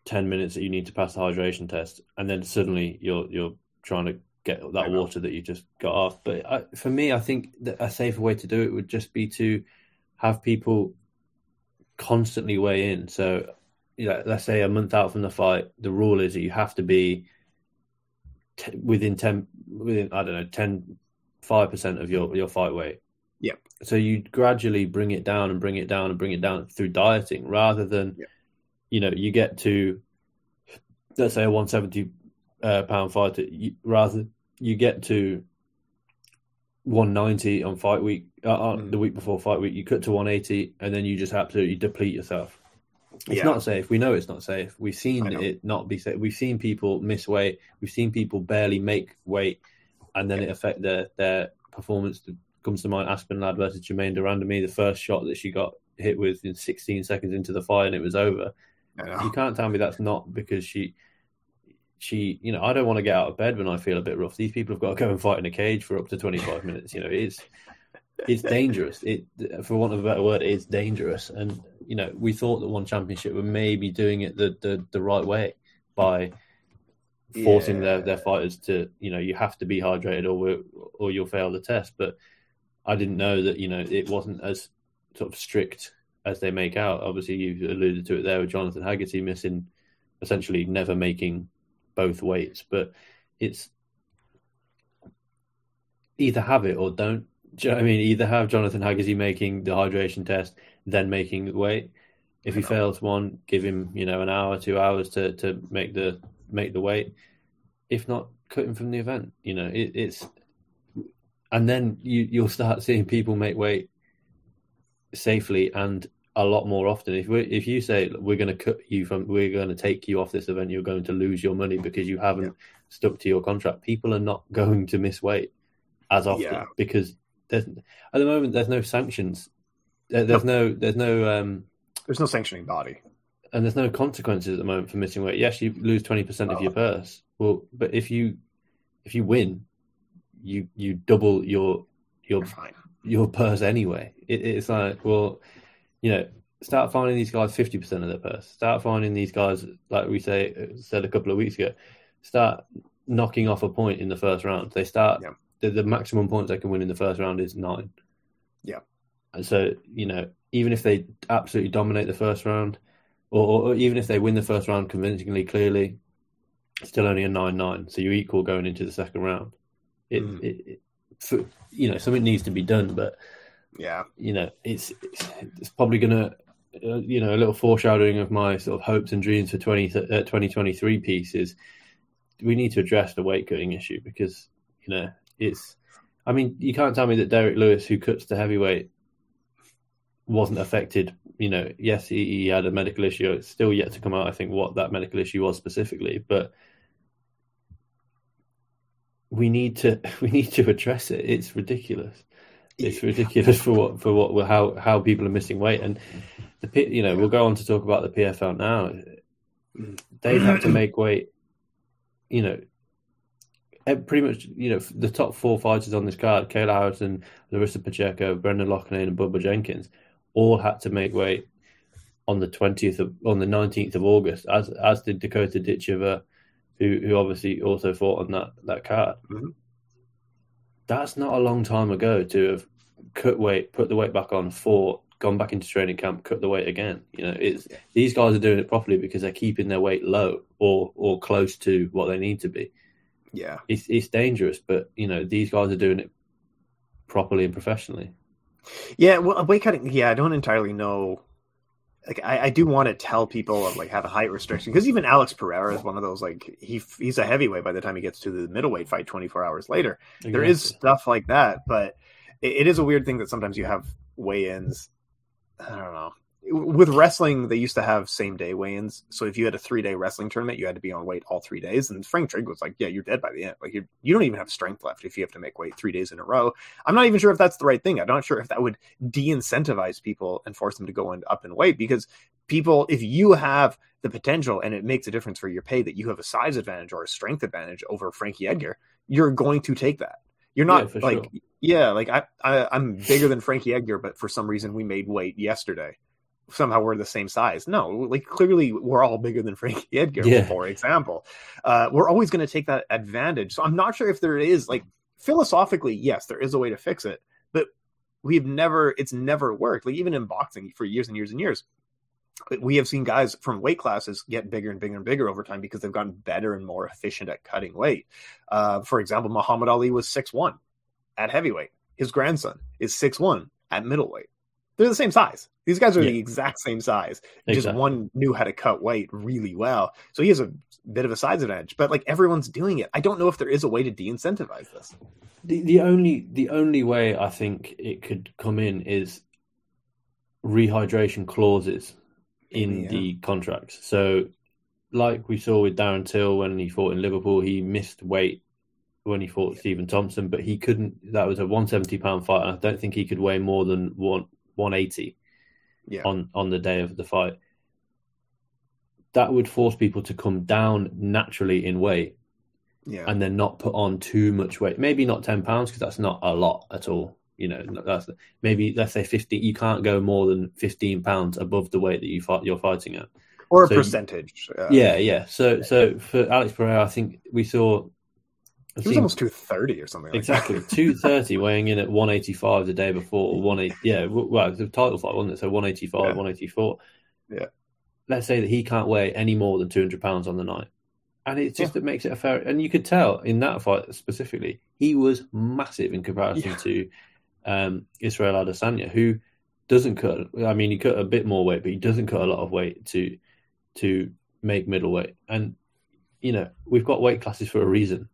ten minutes that you need to pass the hydration test, and then suddenly you're you're trying to get that water that you just got off. But I, for me, I think that a safer way to do it would just be to have people constantly weigh in. So, you know, let's say a month out from the fight, the rule is that you have to be t- within ten, within I don't know, 10, 5 percent of your your fight weight. Yeah. So you gradually bring it down and bring it down and bring it down through dieting, rather than, yep. you know, you get to, let's say a one seventy uh, pound fighter, you, rather you get to 190 on fight week, uh, mm. the week before fight week, you cut to 180, and then you just absolutely deplete yourself. It's yeah. not safe. We know it's not safe. We've seen it not be safe. We've seen people miss weight. We've seen people barely make weight, and then yeah. it affect their their performance. Comes to mind Aspen versus Germaine de Randamie, the first shot that she got hit with in 16 seconds into the fight, and it was over. You can't tell me that's not because she she, you know, I don't want to get out of bed when I feel a bit rough. These people have got to go and fight in a cage for up to 25 minutes. You know, it's it's dangerous. It, for want of a better word, it's dangerous. And you know, we thought that one championship were maybe doing it the the, the right way by forcing yeah. their, their fighters to, you know, you have to be hydrated or or you'll fail the test. But I didn't know that, you know, it wasn't as sort of strict as they make out. Obviously, you've alluded to it there with Jonathan Haggerty missing, essentially never making both weights, but it's either have it or don't. You I mean? Either have Jonathan Haggerty making the hydration test, then making the weight. If he fails one, give him you know an hour, two hours to to make the make the weight. If not, cut him from the event. You know, it, it's and then you you'll start seeing people make weight safely and a lot more often. If we if you say we're going to cut you from, we're going to take you off this event, you're going to lose your money because you haven't yeah. stuck to your contract. People are not going to miss weight as often yeah. because there's at the moment there's no sanctions. There's no, no there's no um there's no sanctioning body, and there's no consequences at the moment for missing weight. Yes, you lose twenty percent of your purse. Well, but if you if you win, you you double your your your purse anyway. It, it's like well you know, start finding these guys 50% of their purse. Start finding these guys, like we say said a couple of weeks ago, start knocking off a point in the first round. They start, yeah. the, the maximum points they can win in the first round is nine. Yeah. And so, you know, even if they absolutely dominate the first round, or, or even if they win the first round convincingly, clearly, still only a 9 9. So you are equal going into the second round. It, mm. it, it for, you know, something needs to be done, but yeah, you know, it's it's probably going to, uh, you know, a little foreshadowing of my sort of hopes and dreams for 20, uh, 2023 pieces. We need to address the weight cutting issue because you know it's. I mean, you can't tell me that Derrick Lewis, who cuts to heavyweight, wasn't affected. You know, yes, he, he had a medical issue. It's still yet to come out. I think what that medical issue was specifically, but we need to we need to address it. It's ridiculous it's ridiculous for what for what how how people are missing weight and the you know we'll go on to talk about the PFL now. They have to make weight. You know, eh, pretty much you know the top four fighters on this card: Kayla Harrison, Larissa Pacheco, Brendan Loughnane, and Bubba Jenkins, all had to make weight on the twentieth of on the nineteenth of August, as as did Dakota Ditcheva, who who obviously also fought on that that card. Mm-hmm that's not a long time ago to have cut weight, put the weight back on, fought, gone back into training camp, cut the weight again. You know, it's these guys are doing it properly because they're keeping their weight low or or close to what they need to be. Yeah, it's it's dangerous, but you know these guys are doing it properly and professionally. Yeah, well, uh, weight cutting. Yeah, I don't entirely know. Like, I, I do want to tell people of like have a height restriction because even Alex Pereira is one of those like he he's a heavyweight by the time he gets to the middleweight fight 24 hours later. Exactly. There is stuff like that, but it, it is a weird thing that sometimes you have weigh-ins. I don't know. With wrestling, they used to have same day weigh-ins. So if you had a three day wrestling tournament, you had to be on weight all three days. And Frank Trigg was like, "Yeah, you're dead by the end. Like you, you don't even have strength left if you have to make weight three days in a row." I'm not even sure if that's the right thing. I'm not sure if that would de-incentivize people and force them to go in, up in weight because people, if you have the potential and it makes a difference for your pay that you have a size advantage or a strength advantage over Frankie hmm. Edgar, you're going to take that. You're not yeah, like, sure. yeah, like I, I, I'm bigger than Frankie Edgar, but for some reason we made weight yesterday somehow we're the same size. No, like clearly we're all bigger than Frankie Edgar, Yeah. for example. Uh, we're always going to take that advantage. So I'm not sure if there is like philosophically, yes, there is a way to fix it, but we've never, it's never worked. Like even in boxing for years and years and years, we have seen guys from weight classes get bigger and bigger and bigger over time because they've gotten better and more efficient at cutting weight. Uh, for example, Muhammad Ali was six one at heavyweight. His grandson is six one at middleweight. They're the same size. These guys are Yeah. the exact same size. Just one knew how to cut weight really well, so he has a bit of a size advantage. But like everyone's doing it, I don't know if there is a way to de-incentivize this. The, the only the only way I think it could come in is rehydration clauses in Yeah. the contracts. So, like we saw with Darren Till when he fought in Liverpool, he missed weight when he fought Stephen Thompson, but he couldn't. That was a one seventy pound fight, I don't think he could weigh more than one one eighty Yeah, on on the day of the fight. That would force people to come down naturally in weight yeah, and then not put on too much weight. Maybe not ten pounds because that's not a lot at all. You know, that's maybe let's say fifty. You can't go more than fifteen pounds above the weight that you fight. You're fighting at. or a so percentage. Uh, yeah, yeah. So, so for Alex Pereira, I think we saw. He was almost two thirty or something. Like exactly that. two thirty, weighing in at one eighty five the day before. One eight, yeah. Well, it was a title fight, wasn't it? So one eighty five, Yeah. one eighty four. Yeah. Let's say that he can't weigh any more than two hundred pounds on the night, and it just it makes it a fair. And you could tell in that fight specifically, he was massive in comparison Yeah. to um, Israel Adesanya, who doesn't cut. I mean, he cut a bit more weight, but he doesn't cut a lot of weight to to make middleweight. And you know, we've got weight classes for a reason.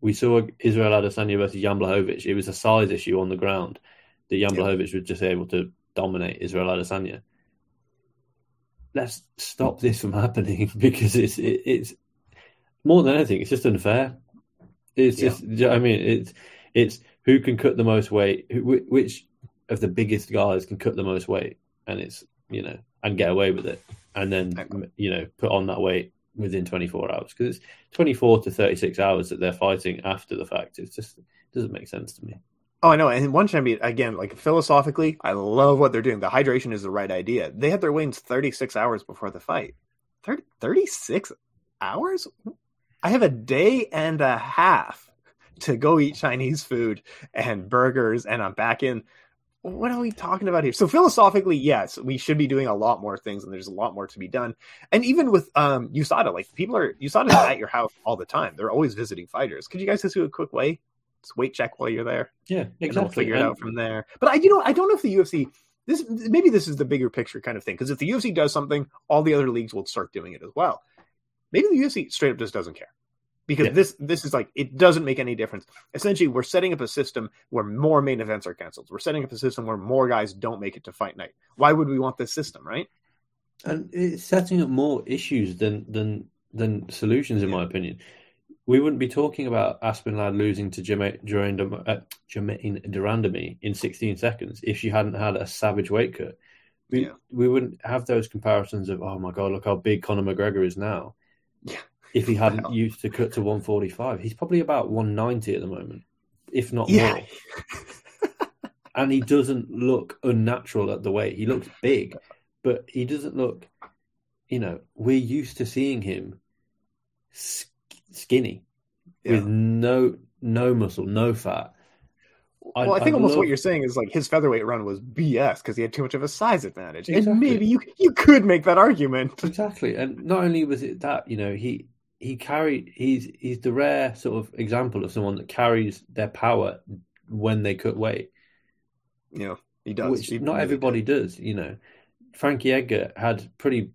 We saw Israel Adesanya versus Jan Blachowicz. It was a size issue on the ground that Jan Yeah. Blachowicz was just able to dominate Israel Adesanya. Let's stop this from happening because it's it, it's more than anything. It's just unfair. It's Yeah. just. you know I mean, it's it's who can cut the most weight. Who, which of the biggest guys can cut the most weight, and it's you know and get away with it, and then you know put on that weight within 24 hours because it's 24 to 36 hours that they're fighting after the fact. It just doesn't make sense to me. Oh, I know. And one champion, again, like philosophically, I love what they're doing. The hydration is the right idea. They had their weigh-ins 36 hours before the fight. 30, 36 hours? I have a day and a half to go eat Chinese food and burgers, and I'm back in. What are we talking about here? So philosophically, yes, we should be doing a lot more things, and there's a lot more to be done. And even with um USADA, like people are USADA's at your house all the time. They're always visiting fighters. Could you guys just do a quick way? Just weight check while you're there Yeah, and then we'll exactly. figure it out from there. But I, you know, I don't know if the UFC this maybe this is the bigger picture kind of thing because if the UFC does something, all the other leagues will start doing it as well. Maybe the UFC straight up just doesn't care because Yeah. this this is like it doesn't make any difference. Essentially, we're setting up a system where more main events are canceled. We're setting up a system where more guys don't make it to fight night. Why would we want this system, right? and it's setting up more issues than than than solutions, in my opinion. We wouldn't be talking about Aspen Ladd losing to Germaine de Randam- uh, Germaine de Randamie in 16 seconds if she hadn't had a savage weight cut. We Yeah. we wouldn't have those comparisons of oh my god, look how big Conor McGregor is now. If he hadn't Well. used to cut to 145, he's probably about 190 at the moment, if not Yeah. more. And he doesn't look unnatural at the weight. He looks big, but he doesn't look. You know, we're used to seeing him sk- skinny Yeah. with no no muscle, no fat. I- well, I think I almost what you're saying is like his featherweight run was BS because he had too much of a size advantage, and maybe you you could make that argument. Exactly, and not only was it that, you know, he he carried he's he's the rare sort of example of someone that carries their power when they cut weight, You know, he does. which He not really everybody does. You know, Frankie Edgar had pretty,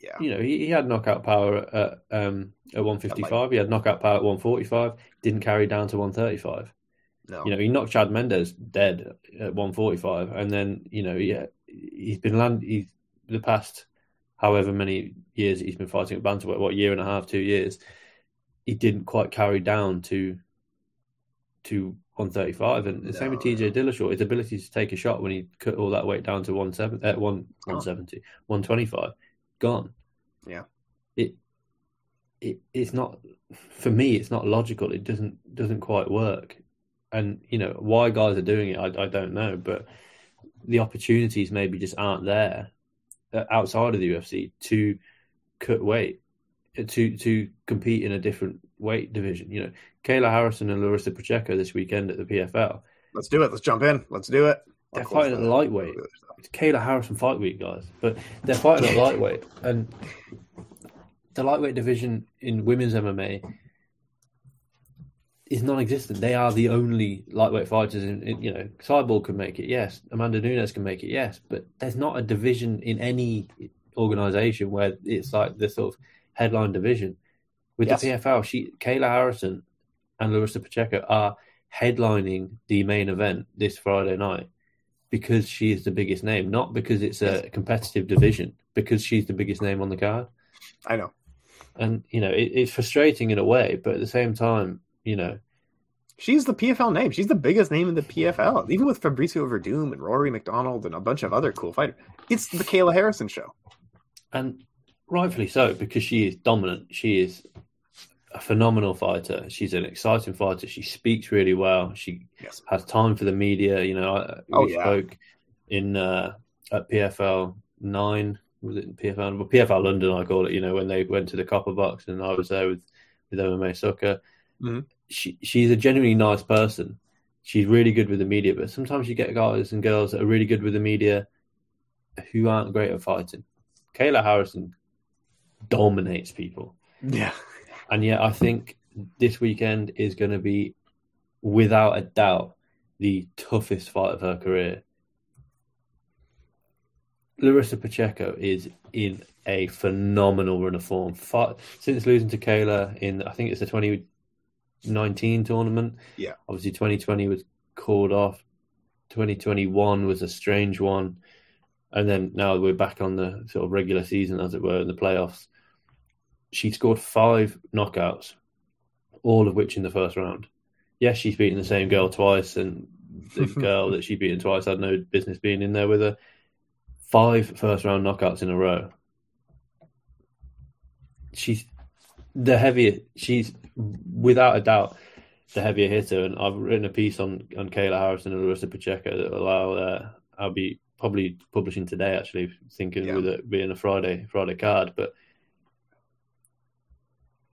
Yeah. you know, he, he had knockout power at um at one fifty five. He had knockout power at one forty five. Didn't carry down to one thirty five. No. You know, he knocked Chad Mendes dead at 145, and then you know, yeah, he's been land. He's the past however many years he's been fighting at bantamweight, what year and a half, two years, he didn't quite carry down to to 135. And the same with TJ Dillashaw, his ability to take a shot when he cut all that weight down to 170, uh, one, gone. 170, 125, gone. Yeah. It it it's not for me. It's not logical. It doesn't doesn't quite work and you know why guys are doing it I, I don't know but the opportunities maybe just aren't there outside of the UFC to cut weight uh, to to compete in a different weight division. You know, Kayla Harrison and Larissa Pacheco this weekend at the PFL. Let's do it. Let's jump in. Let's do it. They're fighting at lightweight. It's Kayla Harrison fight week, guys, but they're fighting at lightweight, and the lightweight division in women's MMA is non-existent. They are the only lightweight fighters. In, in, you know, Cyborg can make it, yes. Amanda Nunes can make it, yes. But there's not a division in any organization where it's like the sort of headline division. With yes. the PFL, she Kayla Harrison and Larissa Pacheco are headlining the main event this Friday night because she is the biggest name, not because it's a competitive division, because she's the biggest name on the card. I know. And, you know, it, it's frustrating in a way, but at the same time, you know. She's the PFL name. She's the biggest name in the PFL. Even with Fabricio Werdum and Rory MacDonald and a bunch of other cool fighters. It's the Kayla Harrison show. And rightfully so, because she is dominant. She is a phenomenal fighter. She's an exciting fighter. She speaks really well. She yes. has time for the media. You know, we oh, yeah. spoke in uh, at PFL nine. Was it PFL? Well, PFL London, I call it. You know, when they went to the Copper Box, and I was there with with MMA Sucka. Mm-hmm she she's a genuinely nice person. She's really good with the media, but sometimes you get guys and girls that are really good with the media who aren't great at fighting. Kayla Harrison dominates people. Yeah. And yet I think this weekend is going to be without a doubt the toughest fight of her career. Larissa Pacheco is in a phenomenal run of form. Since losing to Kayla in, I think it's the 20, 19 tournament. Yeah. Obviously, 2020 was called off. 2021 was a strange one. And then now we're back on the sort of regular season, as it were, in the playoffs. She scored five knockouts, all of which in the first round. Yes, she's beaten the same girl twice, and the girl that she beaten twice had no business being in there with her. Five first round knockouts in a row. She's the heavier she's without a doubt the heavier hitter. And I've written a piece on on Kayla Harrison and Larissa Pacheco that will allow. Uh, I'll be probably publishing today. Actually, thinking yeah. with it being a Friday Friday card, but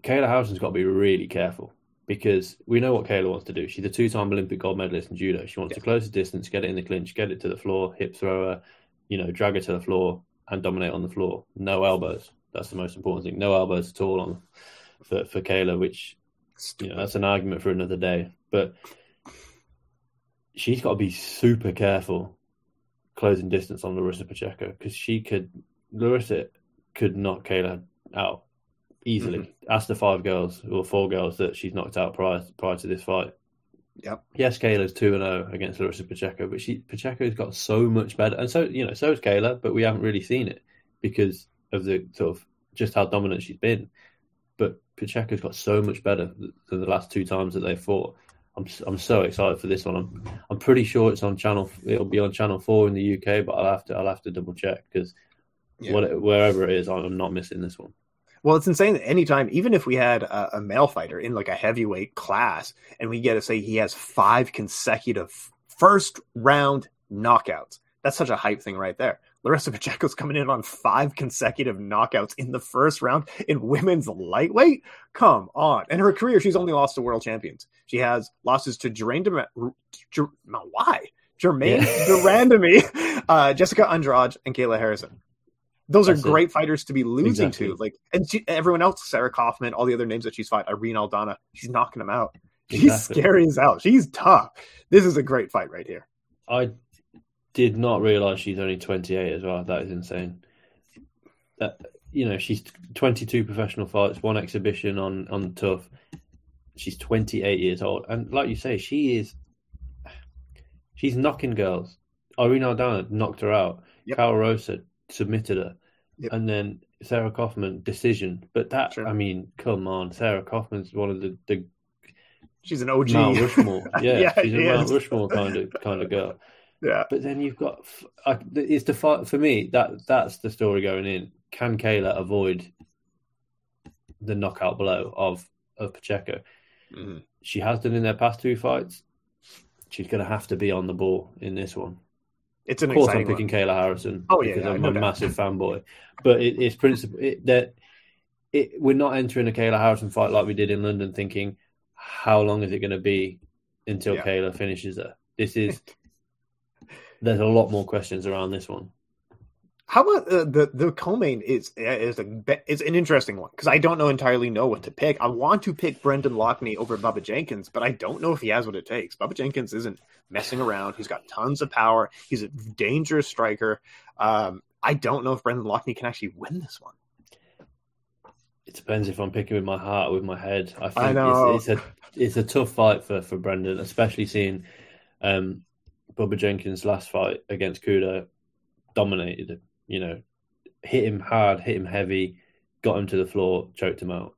Kayla Harrison's got to be really careful because we know what Kayla wants to do. She's a two-time Olympic gold medalist in judo. She wants yeah. to close the distance, get it in the clinch, get it to the floor, hip thrower, you know, drag her to the floor and dominate on the floor. No elbows. That's the most important thing. No elbows at all on for for Kayla, which you know, that's an argument for another day. But she's got to be super careful closing distance on Larissa Pacheco because she could Larissa could knock Kayla out easily. Mm-hmm. Ask the five girls or four girls that she's knocked out prior prior to this fight. Yep. Yes, Kayla's two and zero oh against Larissa Pacheco, but she Pacheco's got so much better, and so you know, so is Kayla, but we haven't really seen it because of the sort of just how dominant she's been. But Pacheco's got so much better than the last two times that they fought. I'm I'm so excited for this one. I'm I'm pretty sure it's on channel. It'll be on channel four in the UK, but I'll have to I'll have to double check because yeah. wherever it is, I'm not missing this one. Well, it's insane that anytime, even if we had a, a, male fighter in like a heavyweight class, and we get to say he has five consecutive first round knockouts, that's such a hype thing right there. Larissa Pacheco's coming in on five consecutive knockouts in the first round in women's lightweight. Come on. And her career, she's only lost to world champions. She has losses to Germaine de... Ger... why? Germaine yeah. de Randamie, uh, Jessica Andrade, and Kayla Harrison. Those That's are great it. fighters to be losing exactly. to. Like, and she, everyone else, Sarah Kaufman, all the other names that she's fought, Irene Aldana, she's knocking them out. She's exactly. scary as hell. She's tough. This is a great fight right here. I did not realize she's only 28 as well. That is insane. That you know, she's 22 professional fights, one exhibition on on tough. She's 28 years old, and like you say, she is. She's knocking girls. Irene Aldana knocked her out. Yep. Karol Rosa submitted her, yep. and then Sarah Kaufman decision. But that, sure. I mean, come on, Sarah Kaufman's one of the, the She's an OG. Mount Rushmore. Yeah, yeah she's a Mount Rushmore kind of kind of girl. Yeah. But then you've got it's the fight for me that that's the story going in. Can Kayla avoid the knockout blow of of Pacheco? Mm-hmm. She has done in their past two fights. She's going to have to be on the ball in this one. It's an of course, I'm picking one. Kayla Harrison Oh, yeah, because yeah, I'm no a doubt. massive fanboy. But it, it's principle it, that it, we're not entering a Kayla Harrison fight like we did in London, thinking how long is it going to be until Yeah. Kayla finishes her. This is there's a lot more questions around this one. How about uh, the the co-main is is a is an interesting one because I don't know entirely know what to pick. I want to pick Brendan Loughnane over Bubba Jenkins, but I don't know if he has what it takes. Bubba Jenkins isn't messing around. He's got tons of power. He's a dangerous striker. Um, I don't know if Brendan Loughnane can actually win this one. It depends if I'm picking with my heart or with my head. I think I know. It's, it's a it's a tough fight for for Brendan, especially seeing um, Bubba Jenkins' last fight against Kudo dominated him. You know, hit him hard, hit him heavy, got him to the floor, choked him out.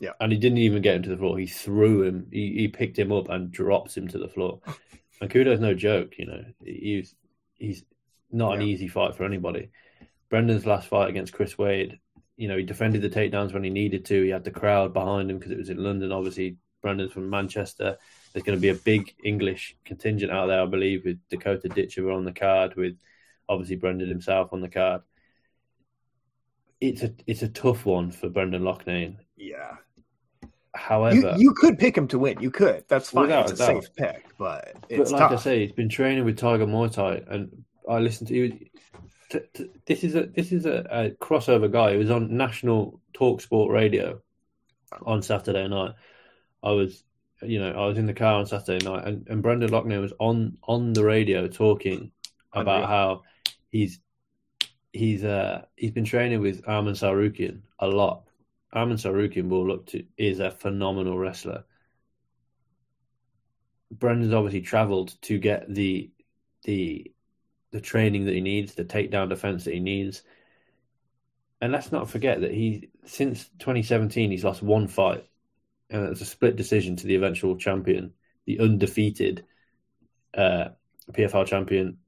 Yeah. and he didn't even get him to the floor. He threw him. He, he picked him up and drops him to the floor. And Kudo's no joke. You know, he's he's not an easy fight for anybody. Brendan's last fight against Chris Wade, you know, he defended the takedowns when he needed to. He had the crowd behind him because it was in London. Obviously, Brendan's from Manchester. There's going to be a big English contingent out there, I believe, with Dakota Ditcher on the card, with obviously Brendan himself on the card. It's a it's a tough one for Brendan Loughnane. Yeah, However, you you could pick him to win. You could. That's fine. Without it's a doubt. safe pick, but but it's like tough. I say, he's been training with Tiger Muay Thai, and I listened to you. T- t- this is a this is a, a crossover guy. He was on national talk sport radio oh. on Saturday night. I was, you know, I was in the car on Saturday night, and, and Brendan Loughnane was on on the radio talking about Unreal. how he's he's uh he's been training with Arman Tsarukyan a lot. Arman Tsarukyan will look to is a phenomenal wrestler. Brendan's obviously travelled to get the the the training that he needs, the takedown defense that he needs. And let's not forget that he since 2017 he's lost one fight, and it's a split decision to the eventual champion, the undefeated uh, PFL champion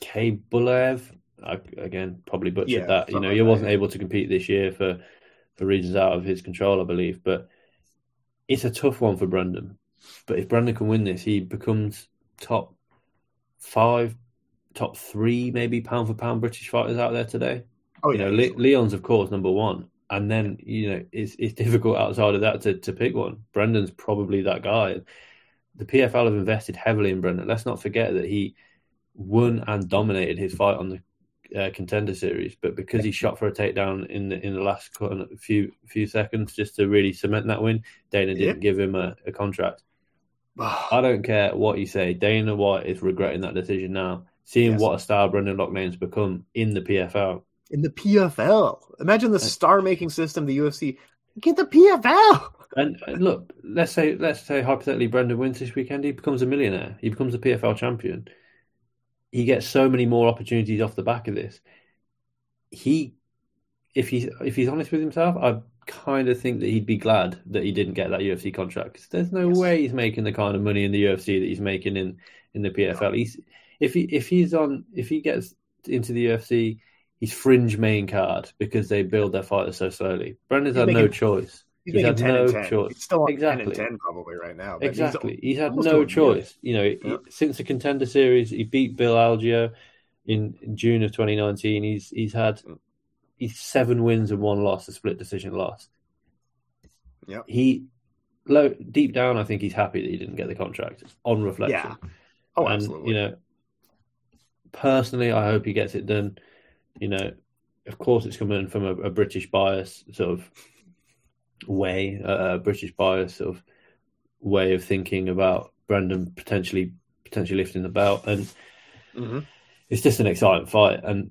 Kay Bulev. Again, probably butchered Yeah, that. You know, like he wasn't yeah. able to compete this year for for reasons out of his control, I believe. But it's a tough one for Brendan. But if Brendan can win this, he becomes top five, top three, maybe pound for pound British fighters out there today. oh you yeah, know, Le- Leon's of course number one, and then you know it's it's difficult outside of that to to pick one. Brendan's probably that guy. The PFL have invested heavily in Brendan. Let's not forget that he won and dominated his fight on the uh, contender series, but because he shot for a takedown in the in the last few few seconds just to really cement that win, Dana didn't Yep. give him a, a contract. I don't care what you say. Dana White is regretting that decision now, seeing Yes. what a star Brendan Loughnane's become in the PFL. In the PFL. Imagine the star making system, the UFC. Get the PFL. And uh, look, let's say let's say hypothetically Brendan wins this weekend, he becomes a millionaire. He becomes a PFL champion. He gets so many more opportunities off the back of this. He, if he's if he's honest with himself, I kind of think that he'd be glad that he didn't get that UFC contract because there's no Yes. way he's making the kind of money in the UFC that he's making in in the PFL. He's if he if he's on if he gets into the UFC, he's fringe main card because they build their fighters so slowly. Brendan's He's had no choice. He's, had ten no and ten. choice. He's still on Exactly. ten and ten probably right now. but he's- Exactly. He's, had no choice. You know, he- since the contender series, he beat Bill Algeo in, in June of 2019. He's he's had Mm. He's seven wins and one loss, a split decision loss. Yep. He low deep down, I think he's happy that he didn't get the contract. On reflection, Yeah. Oh, and absolutely. you know, personally, I hope he gets it done. You know, of course, it's coming from a, a British bias sort of way, uh, a British bias sort of way of thinking about Brandon potentially potentially lifting the belt, and Mhm. it's just an exciting fight. And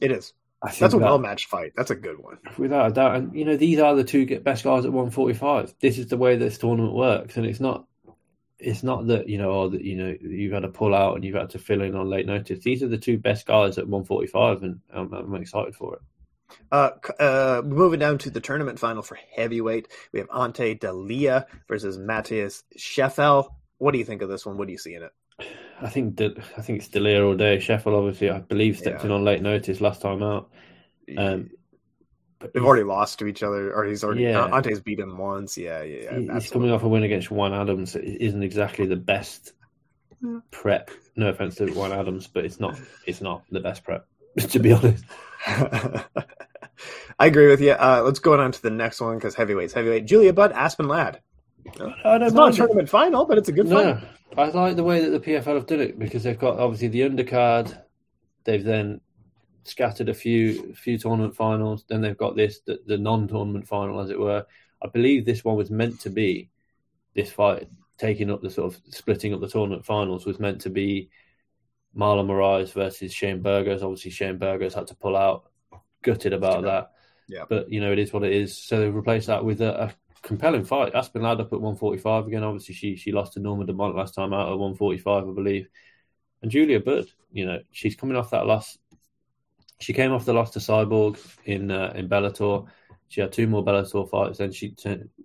it is. That's a that- well matched fight. That's a good one. without a doubt. And you know, these are the two best guys at 145. This is the way this tournament works, and it's not. It's not that you know, or that you know, you've had to pull out and you've had to fill in on late notice. These are the two best guys at 145, and I'm, I'm excited for it. Uh, uh, moving down to the tournament final for heavyweight, we have Ante Delija versus Matthias Scheffel. What do you think of this one? What do you see in it? I think that I think it's Delija all day. Scheffel obviously, I believe stepped Yeah. in on late notice last time out. Um, They've already lost to each other, or he's already Yeah. uh, Ante's beat him once. Yeah, yeah, yeah. he- he's absolutely. coming off a win against Juan Adams. It isn't exactly the best prep. No offense to Juan Adams, but it's not it's not the best prep to be honest. I agree with you. Uh, let's go on to the next one because heavyweights, heavyweight. Julia Budd, Aspen Ladd. I don't It's not a tournament final, but it's a good No, fight. I like the way that the PFL have done it because they've got obviously the undercard. They've then scattered a few few tournament finals. Then they've got this the, the non-tournament final, as it were. I believe this one was meant to be this fight taking up the sort of splitting up the tournament finals was meant to be Marlon Moraes versus Shane Burgos. Obviously, Shane Burgos had to pull out. Gutted about that. Yeah. But you know it is what it is. So they've replaced that with a, a compelling fight. Aspen Ladd up at 145 again. Obviously, she she lost to Norma Dumont last time out at 145, I believe. And Julia Budd, you know, she's coming off that loss. She came off the loss to Cyborg in uh, in Bellator. She had two more Bellator fights. Then she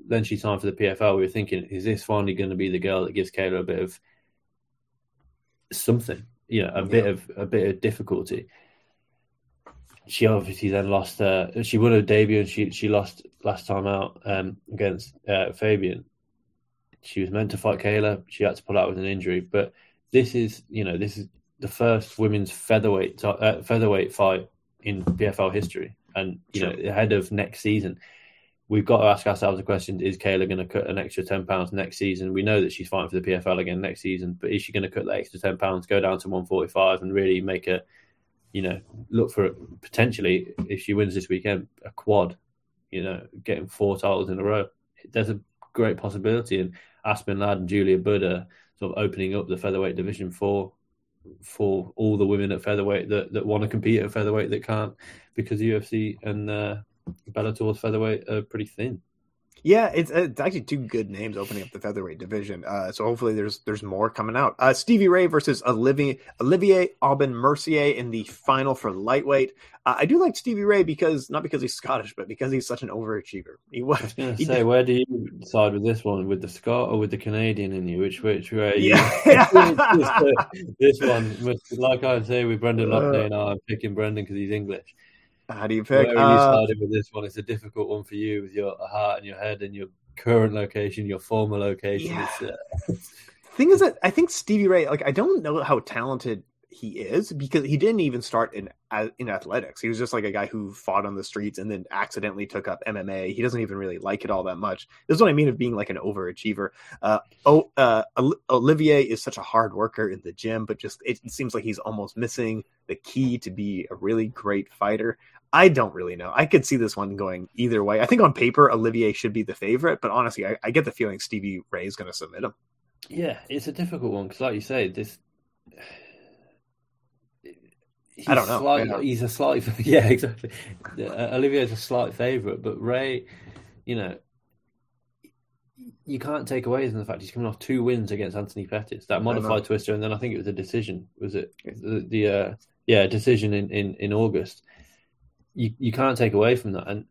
then she signed for the PFL. We were thinking, is this finally going to be the girl that gives Kayla a bit of something? You know, a bit Yeah. of a bit of difficulty. She obviously then lost. Uh, she won her debut and she she lost last time out um, against uh, Fabian. She was meant to fight Kayla. She had to pull out with an injury. But this is, you know, this is the first women's featherweight uh, featherweight fight in PFL history, and you know, ahead of next season, we've got to ask ourselves the question: Is Kayla going to cut an extra ten pounds next season? We know that she's fighting for the PFL again next season, but is she going to cut that extra ten pounds, go down to one forty five, and really make a, you know, look for potentially if she wins this weekend a quad, you know, getting four titles in a row? There's a great possibility, and Aspen Ladd and Julia Buddha sort of opening up the featherweight division for for all the women at featherweight that, that want to compete at featherweight that can't because UFC and uh, Bellator's featherweight are pretty thin. Yeah, it's, it's actually two good names opening up the featherweight division. Uh, so hopefully there's there's more coming out. Uh, Stevie Ray versus Olivier Olivier Aubin Mercier in the final for lightweight. Uh, I do like Stevie Ray because not because he's Scottish, but because he's such an overachiever. He I was. was going to say, did- where do you side with this one? With the Scot or with the Canadian in you? Which which way? Yeah. this one, like I say with Brendan Uh, Loughnane, I'm picking Brendan because he's English. How do you pick? Where are you Uh, siding with this one? It's a difficult one for you with your heart and your head and your current location, your former location. Yeah. Uh, thing is that I think Stevie Ray, like I don't know how talented he is because he didn't even start in in athletics. He was just like a guy who fought on the streets and then accidentally took up MMA. He doesn't even really like it all that much. This is what I mean of being like an overachiever. Uh, oh, uh, Olivier is such a hard worker in the gym, but just it seems like he's almost missing the key to be a really great fighter. I don't really know. I could see this one going either way. I think on paper Olivier should be the favorite, but honestly, I, I get the feeling Stevie Ray is going to submit him. yeah, it's a difficult one because, like you say, this. He's I don't know. Slight, Yeah. He's a slight, yeah, exactly. Uh, Olivier's a slight favourite, but Ray, you know, you can't take away from the fact he's coming off two wins against Anthony Pettis, that modified twister, and then I think it was a decision. Was it the, the uh, yeah decision in, in, in August? You you can't take away from that, and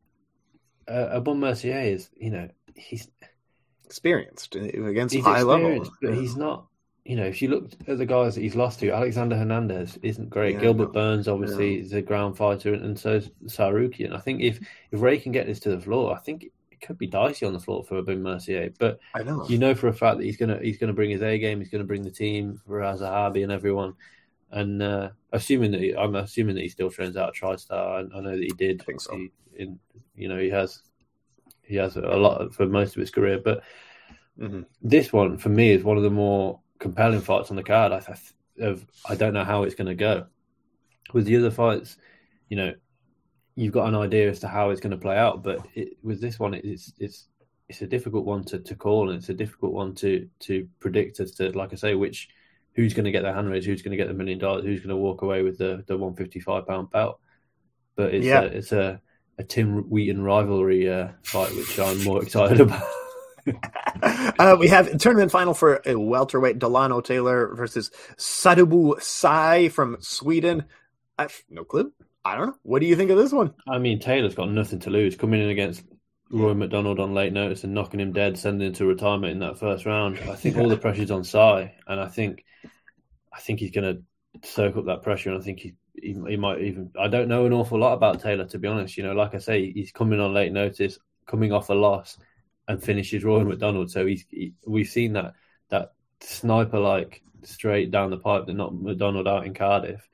uh, Aubin Mercier is you know he's experienced against he's high level. but he's not. You know, if you look at the guys that he's lost to, Alexander Hernandez isn't great. Yeah, Gilbert no. Burns, obviously, is a ground fighter, and, and so is Tsarukyan. I think if if Ray can get this to the floor, I think it could be dicey on the floor for Aubin Mercier. But I know. you know for a fact that he's gonna he's gonna bring his A game. He's gonna bring the team Firas Zahabi and everyone. And uh, assuming that he, I'm assuming that he still trains out of TriStar. I, I know that he did. I think so. He, in you know he has he has a lot for most of his career, but Mhm. this one for me is one of the more compelling fights on the card. I of I don't know how it's going to go. With the other fights, you know, you've got an idea as to how it's going to play out, but it, with this one, it's it's it's a difficult one to, to call, and it's a difficult one to to predict as to, like I say, which who's going to get the hand raise, who's going to get the million dollars, who's going to walk away with the the one fifty five pound belt. But it's Yeah. a, it's a a Tim Wheaton rivalry uh, fight, which I'm more excited about. uh, we have a tournament final for a welterweight Delano Taylor versus Sadibou Sai from Sweden. I have no clue. I don't know. What do you think of this one? I mean, Taylor's got nothing to lose. Coming in against Rory MacDonald on late notice and knocking him dead, sending him to retirement in that first round. I think all the pressure's on Sai, and I think, I think he's going to soak up that pressure. And I think he, he he might even. I don't know an awful lot about Taylor to be honest. You know, like I say, he's coming on late notice, coming off a loss, and finishes Rory MacDonald. So he's he, we've seen that that sniper like straight down the pipe than not MacDonald out in Cardiff.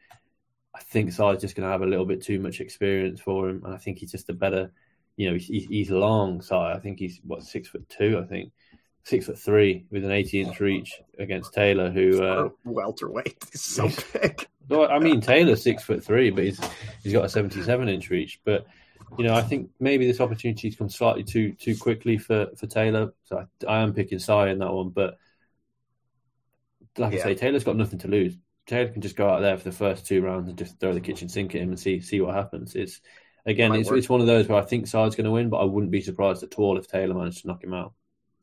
I think Sai's just going to have a little bit too much experience for him, and I think he's just a better. You know, he's, he's long, Sai. I think he's what six foot two. I think six foot three with an eighty inch reach against Taylor, who uh, welterweight. He's so big. Well, I mean, Taylor's six foot three, but he's he's got a seventy seven inch reach. But you know, I think maybe this opportunity's come slightly too too quickly for for Taylor. So I, I am picking Sai in that one, but like yeah. I say, Taylor's got nothing to lose. Taylor can just go out there for the first two rounds and just throw the kitchen sink at him and see see what happens. It's again, it's, it's one of those where I think Sai's going to win, but I wouldn't be surprised at all if Taylor managed to knock him out.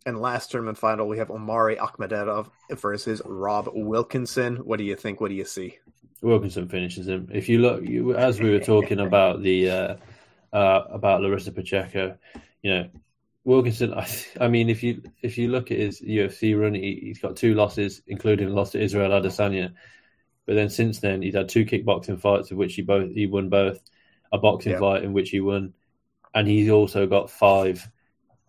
And last tournament final, we have Omari Akhmedov versus Rob Wilkinson. What do you think? What do you see? Wilkinson finishes him. If you look, you, as we were talking about the uh, uh, about Larissa Pacheco, you know, Wilkinson. I, I, mean, if you if you look at his UFC run, he, has got two losses, including a loss to Israel Adesanya. But then since then, he's had two kickboxing fights, of which he both he won both, a boxing yeah. fight in which he won, and he's also got five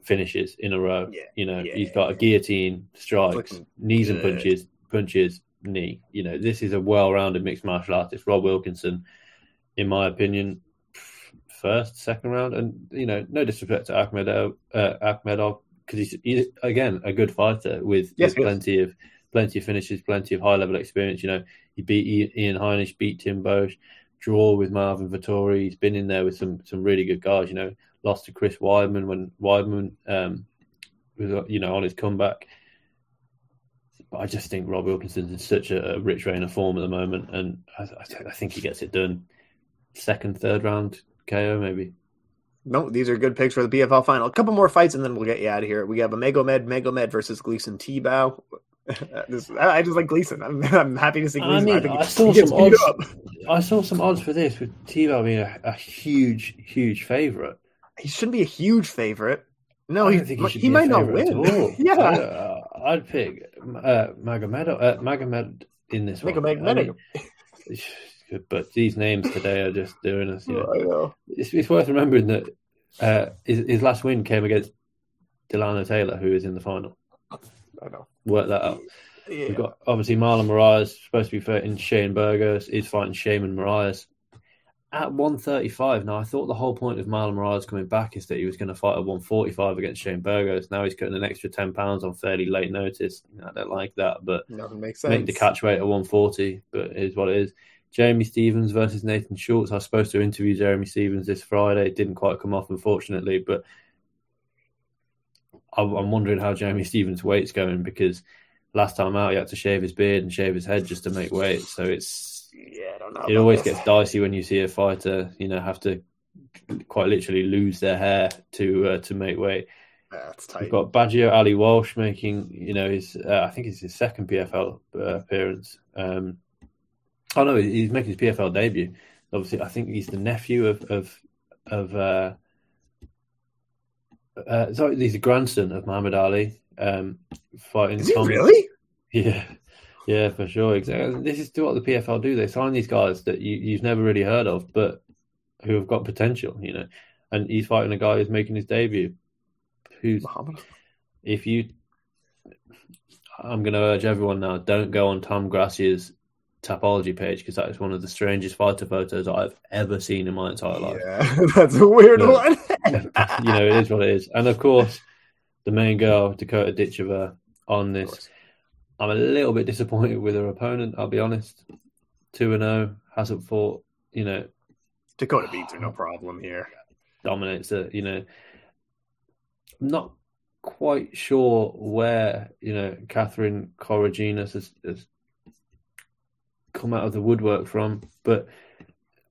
finishes in a row. Yeah, you know, yeah, he's got a guillotine, strikes, knees and punches, punches, knee. You know, this is a well-rounded mixed martial artist. Rob Wilkinson, in my opinion, first, second round, and you know, no disrespect to Akhmedov, uh, Akhmedov, because he's, he's, again a good fighter with, yes, with plenty of plenty of finishes, plenty of high-level experience. You know, he beat Ian Heinisch, beat Tim Boetsch, draw with Marvin Vettori. He's been in there with some some really good guys. You know, lost to Chris Weidman when Weidman um, was you know on his comeback. But I just think Rob Wilkinson's in such a, a rich vein of form at the moment, and I, I, I, think he gets it done. Second, third round KO maybe. No, these are good picks for the PFL final. A couple more fights, and then we'll get you out of here. We have a Magomed Magomed versus Gleison Tibau. I just like Gleison. I'm, I'm happy to see Gleison. I mean, I, I saw some odds. I saw some odds for this with Tibau being a, a huge, huge favorite he shouldn't be a huge favorite. No, he, he, he might not win. yeah, uh, I'd pick uh, Magomed, uh, Magomed in this one. I mean, but these names today are just doing us. You know. know. It's, it's, worth remembering that uh, his, his, last win came against Delano Taylor, who is in the final. I know. Work that out. Yeah. We've got obviously Marlon Moraes supposed to be fighting Shane Burgos. Is fighting Sheymon Moraes at 135. Now, I thought the whole point of Marlon Moraes coming back is that he was going to fight at 145 against Shane Burgos. Now he's cutting an extra 10 pounds on fairly late notice. I don't like that, but sense. make the catch weight at 140. But it is what it is. Jeremy Stephens versus Natan Schulte. I was supposed to interview Jeremy Stephens this Friday. It didn't quite come off, unfortunately. But I'm wondering how Jeremy Stephens' weight's going because last time out he had to shave his beard and shave his head just to make weight. So it's yeah, I don't know. It always this. gets dicey when you see a fighter, you know, have to quite literally lose their hair to uh, to make weight. That's tight. We've got Biaggio Ali Walsh making, you know, his uh, I think it's his second PFL uh, appearance. Um, oh no, he's making his PFL debut. Obviously, I think he's the nephew of of of. Uh, uh, sorry, he's the grandson of Muhammad Ali. Um, fighting. Is he Tom, really? Yeah, yeah, for sure. Exactly. This is to what the PFL do. They sign these guys that you, you've never really heard of, but who have got potential, you know. And he's fighting a guy who's making his debut. Who's, if you, I'm going to urge everyone now, don't go on Tom Gracia's Tapology page because that is one of the strangest fighter photos I've ever seen in my entire life. Yeah, that's a weird you know, one. you know, it is what it is. And of course, the main girl, Dakota Ditcheva, on this I'm a little bit disappointed with her opponent. I'll be honest. Two and zero oh, hasn't fought. You know, Dakota beats her no problem here. Dominates her. You know, I'm not quite sure where you know Katherine Corogenes has, has come out of the woodwork from, but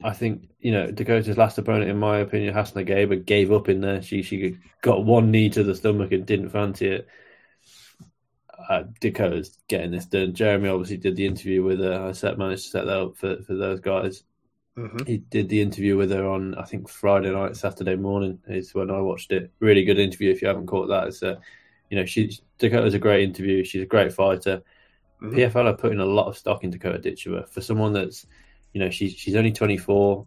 I think you know Dakota's last opponent, in my opinion, Hasna Gaber, gave up in there. She she got one knee to the stomach and didn't fancy it uh, Dakota's getting this done. Jeremy obviously did the interview with her. I set managed to set that up for, for those guys. Mm-hmm. He did the interview with her on I think Friday night, Saturday morning is when I watched it. Really good interview. If you haven't caught that, it's a, you know, she Dakota's a great interview. She's a great fighter. Mm-hmm. PFL are putting a lot of stock in Dakota Ditcheva for someone that's, you know, she's she's only 24.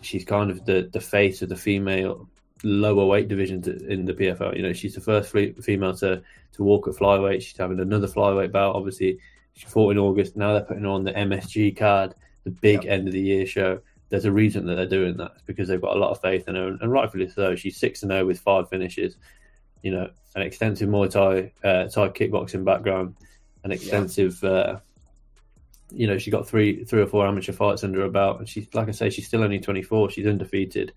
She's kind of the the face of the female lower weight divisions in the PFL. You know, she's the first female to to walk at flyweight. She's having another flyweight bout. Obviously, She fought in August. Now they're putting on the MSG card, the big yep. end of the year show. There's a reason that they're doing that. It's because they've got a lot of faith in her, and rightfully so. She's six and zero with five finishes. You know, an extensive Muay Thai, uh, Thai kickboxing background, an extensive. Yeah. Uh, you know, she got three, three or four amateur fights under her belt, and she's like I say, she's still only 24. She's undefeated,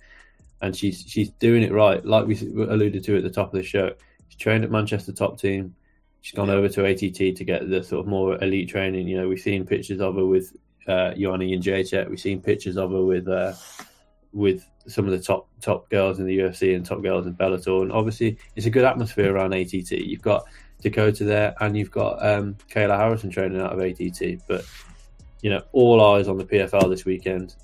and she's she's doing it right. Like we alluded to at the top of the show, she's trained at Manchester top team. She's gone over to ATT to get the sort of more elite training. You know, we've seen pictures of her with uh, Joanna Jędrzejczyk. We've seen pictures of her with uh, with some of the top top girls in the UFC and top girls in Bellator. And obviously, it's a good atmosphere around ATT. You've got Dakota there, and you've got um, Kayla Harrison training out of ATT. But you know, all eyes on the PFL this weekend.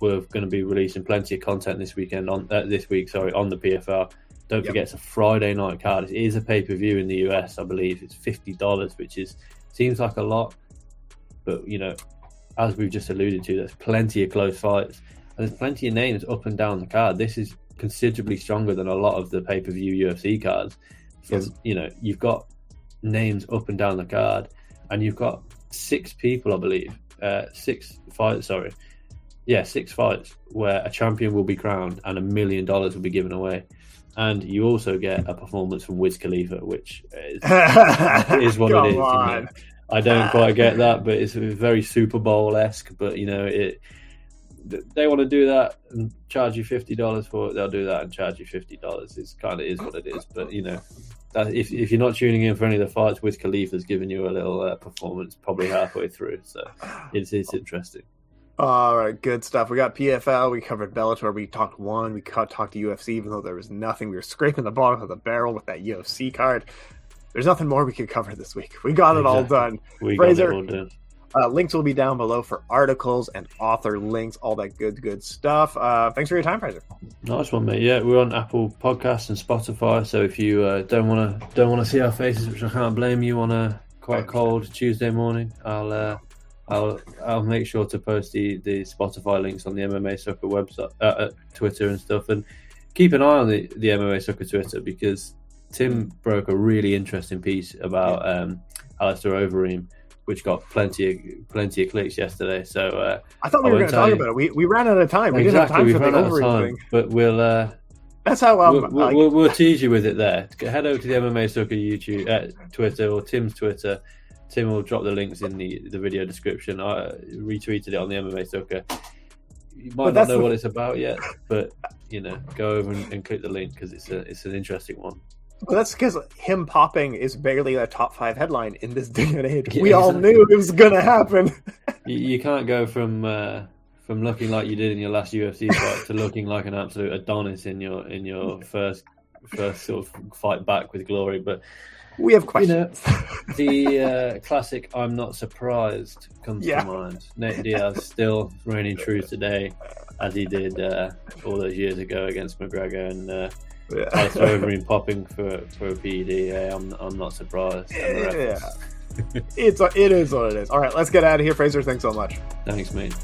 We're going to be releasing plenty of content this weekend on uh, this week. Sorry, on the PFL. Don't yep. forget it's a Friday night card. It is a pay per view in the US, I believe. It's fifty dollars, which is seems like a lot, but you know, as we've just alluded to, there's plenty of close fights and there's plenty of names up and down the card. This is considerably stronger than a lot of the pay per view UFC cards. From, yes. You know, you've got names up and down the card, and you've got six people, I believe, uh, six fights. Sorry, yeah, six fights where a champion will be crowned and a million dollars will be given away and you also get a performance from Wiz Khalifa, which is, is what it is. You know? I don't quite get that, but it's very Super Bowl esque. But you know, it they want to do that and charge you fifty dollars for it. They'll do that and charge you fifty dollars. It's kind of is what it is. But you know, that, if if you're not tuning in for any of the fights, Wiz Khalifa's giving you a little uh, performance probably halfway through, so it's it's interesting. All right, good stuff. We got PFL. We covered Bellator. We talked one. We talked to UFC, even though there was nothing. We were scraping the bottom of the barrel with that UFC card. There's nothing more we could cover this week. We got exactly. it all done. We Fraser, all done. Uh, links will be down below for articles and author links, all that good, good stuff. Uh, thanks for your time, Fraser. Nice one, mate. Yeah, we're on Apple Podcasts and Spotify. So if you uh, don't want to don't want to see our faces, which I can't blame you on a quite cold Tuesday morning, I'll uh, I'll I'll make sure to post the, the Spotify links on the MMA Sucka website, uh, uh, Twitter and stuff, and keep an eye on the, the MMA Sucka Twitter because Tim broke a really interesting piece about um, Alistair Overeem, which got plenty of plenty of clicks yesterday. So uh, I thought we I were going to talk you... about it. We, we ran out of time. We exactly, didn't have time for the Overeem thing. But we'll. Uh, that's how um, we'll, we'll, we'll, we'll, tease you with it there. Head over to the MMA Sucka YouTube, uh, Twitter, or Tim's Twitter Tim will drop the links in the, the video description. I retweeted it on the MMA Sucka. You might not know the... what it's about yet, but you know, go over and, and click the link because it's a it's an interesting one. Well, that's because him popping is barely a top five headline in this day and age. Yeah, we all knew it was going to happen. you, you, can't go from uh, from looking like you did in your last UFC fight to looking like an absolute Adonis in your in your first first sort of fight back with glory. But we have questions. You know, the uh, classic "I'm not surprised" comes yeah. to mind. Nate Diaz still reigning true today, as he did uh, all those years ago against McGregor, and uh, yeah. Overeem popping for for a PED. Yeah, I'm I'm not surprised. Yeah, it's it is what it is. All right, let's get out of here, Fraser. Thanks so much. Thanks, mate.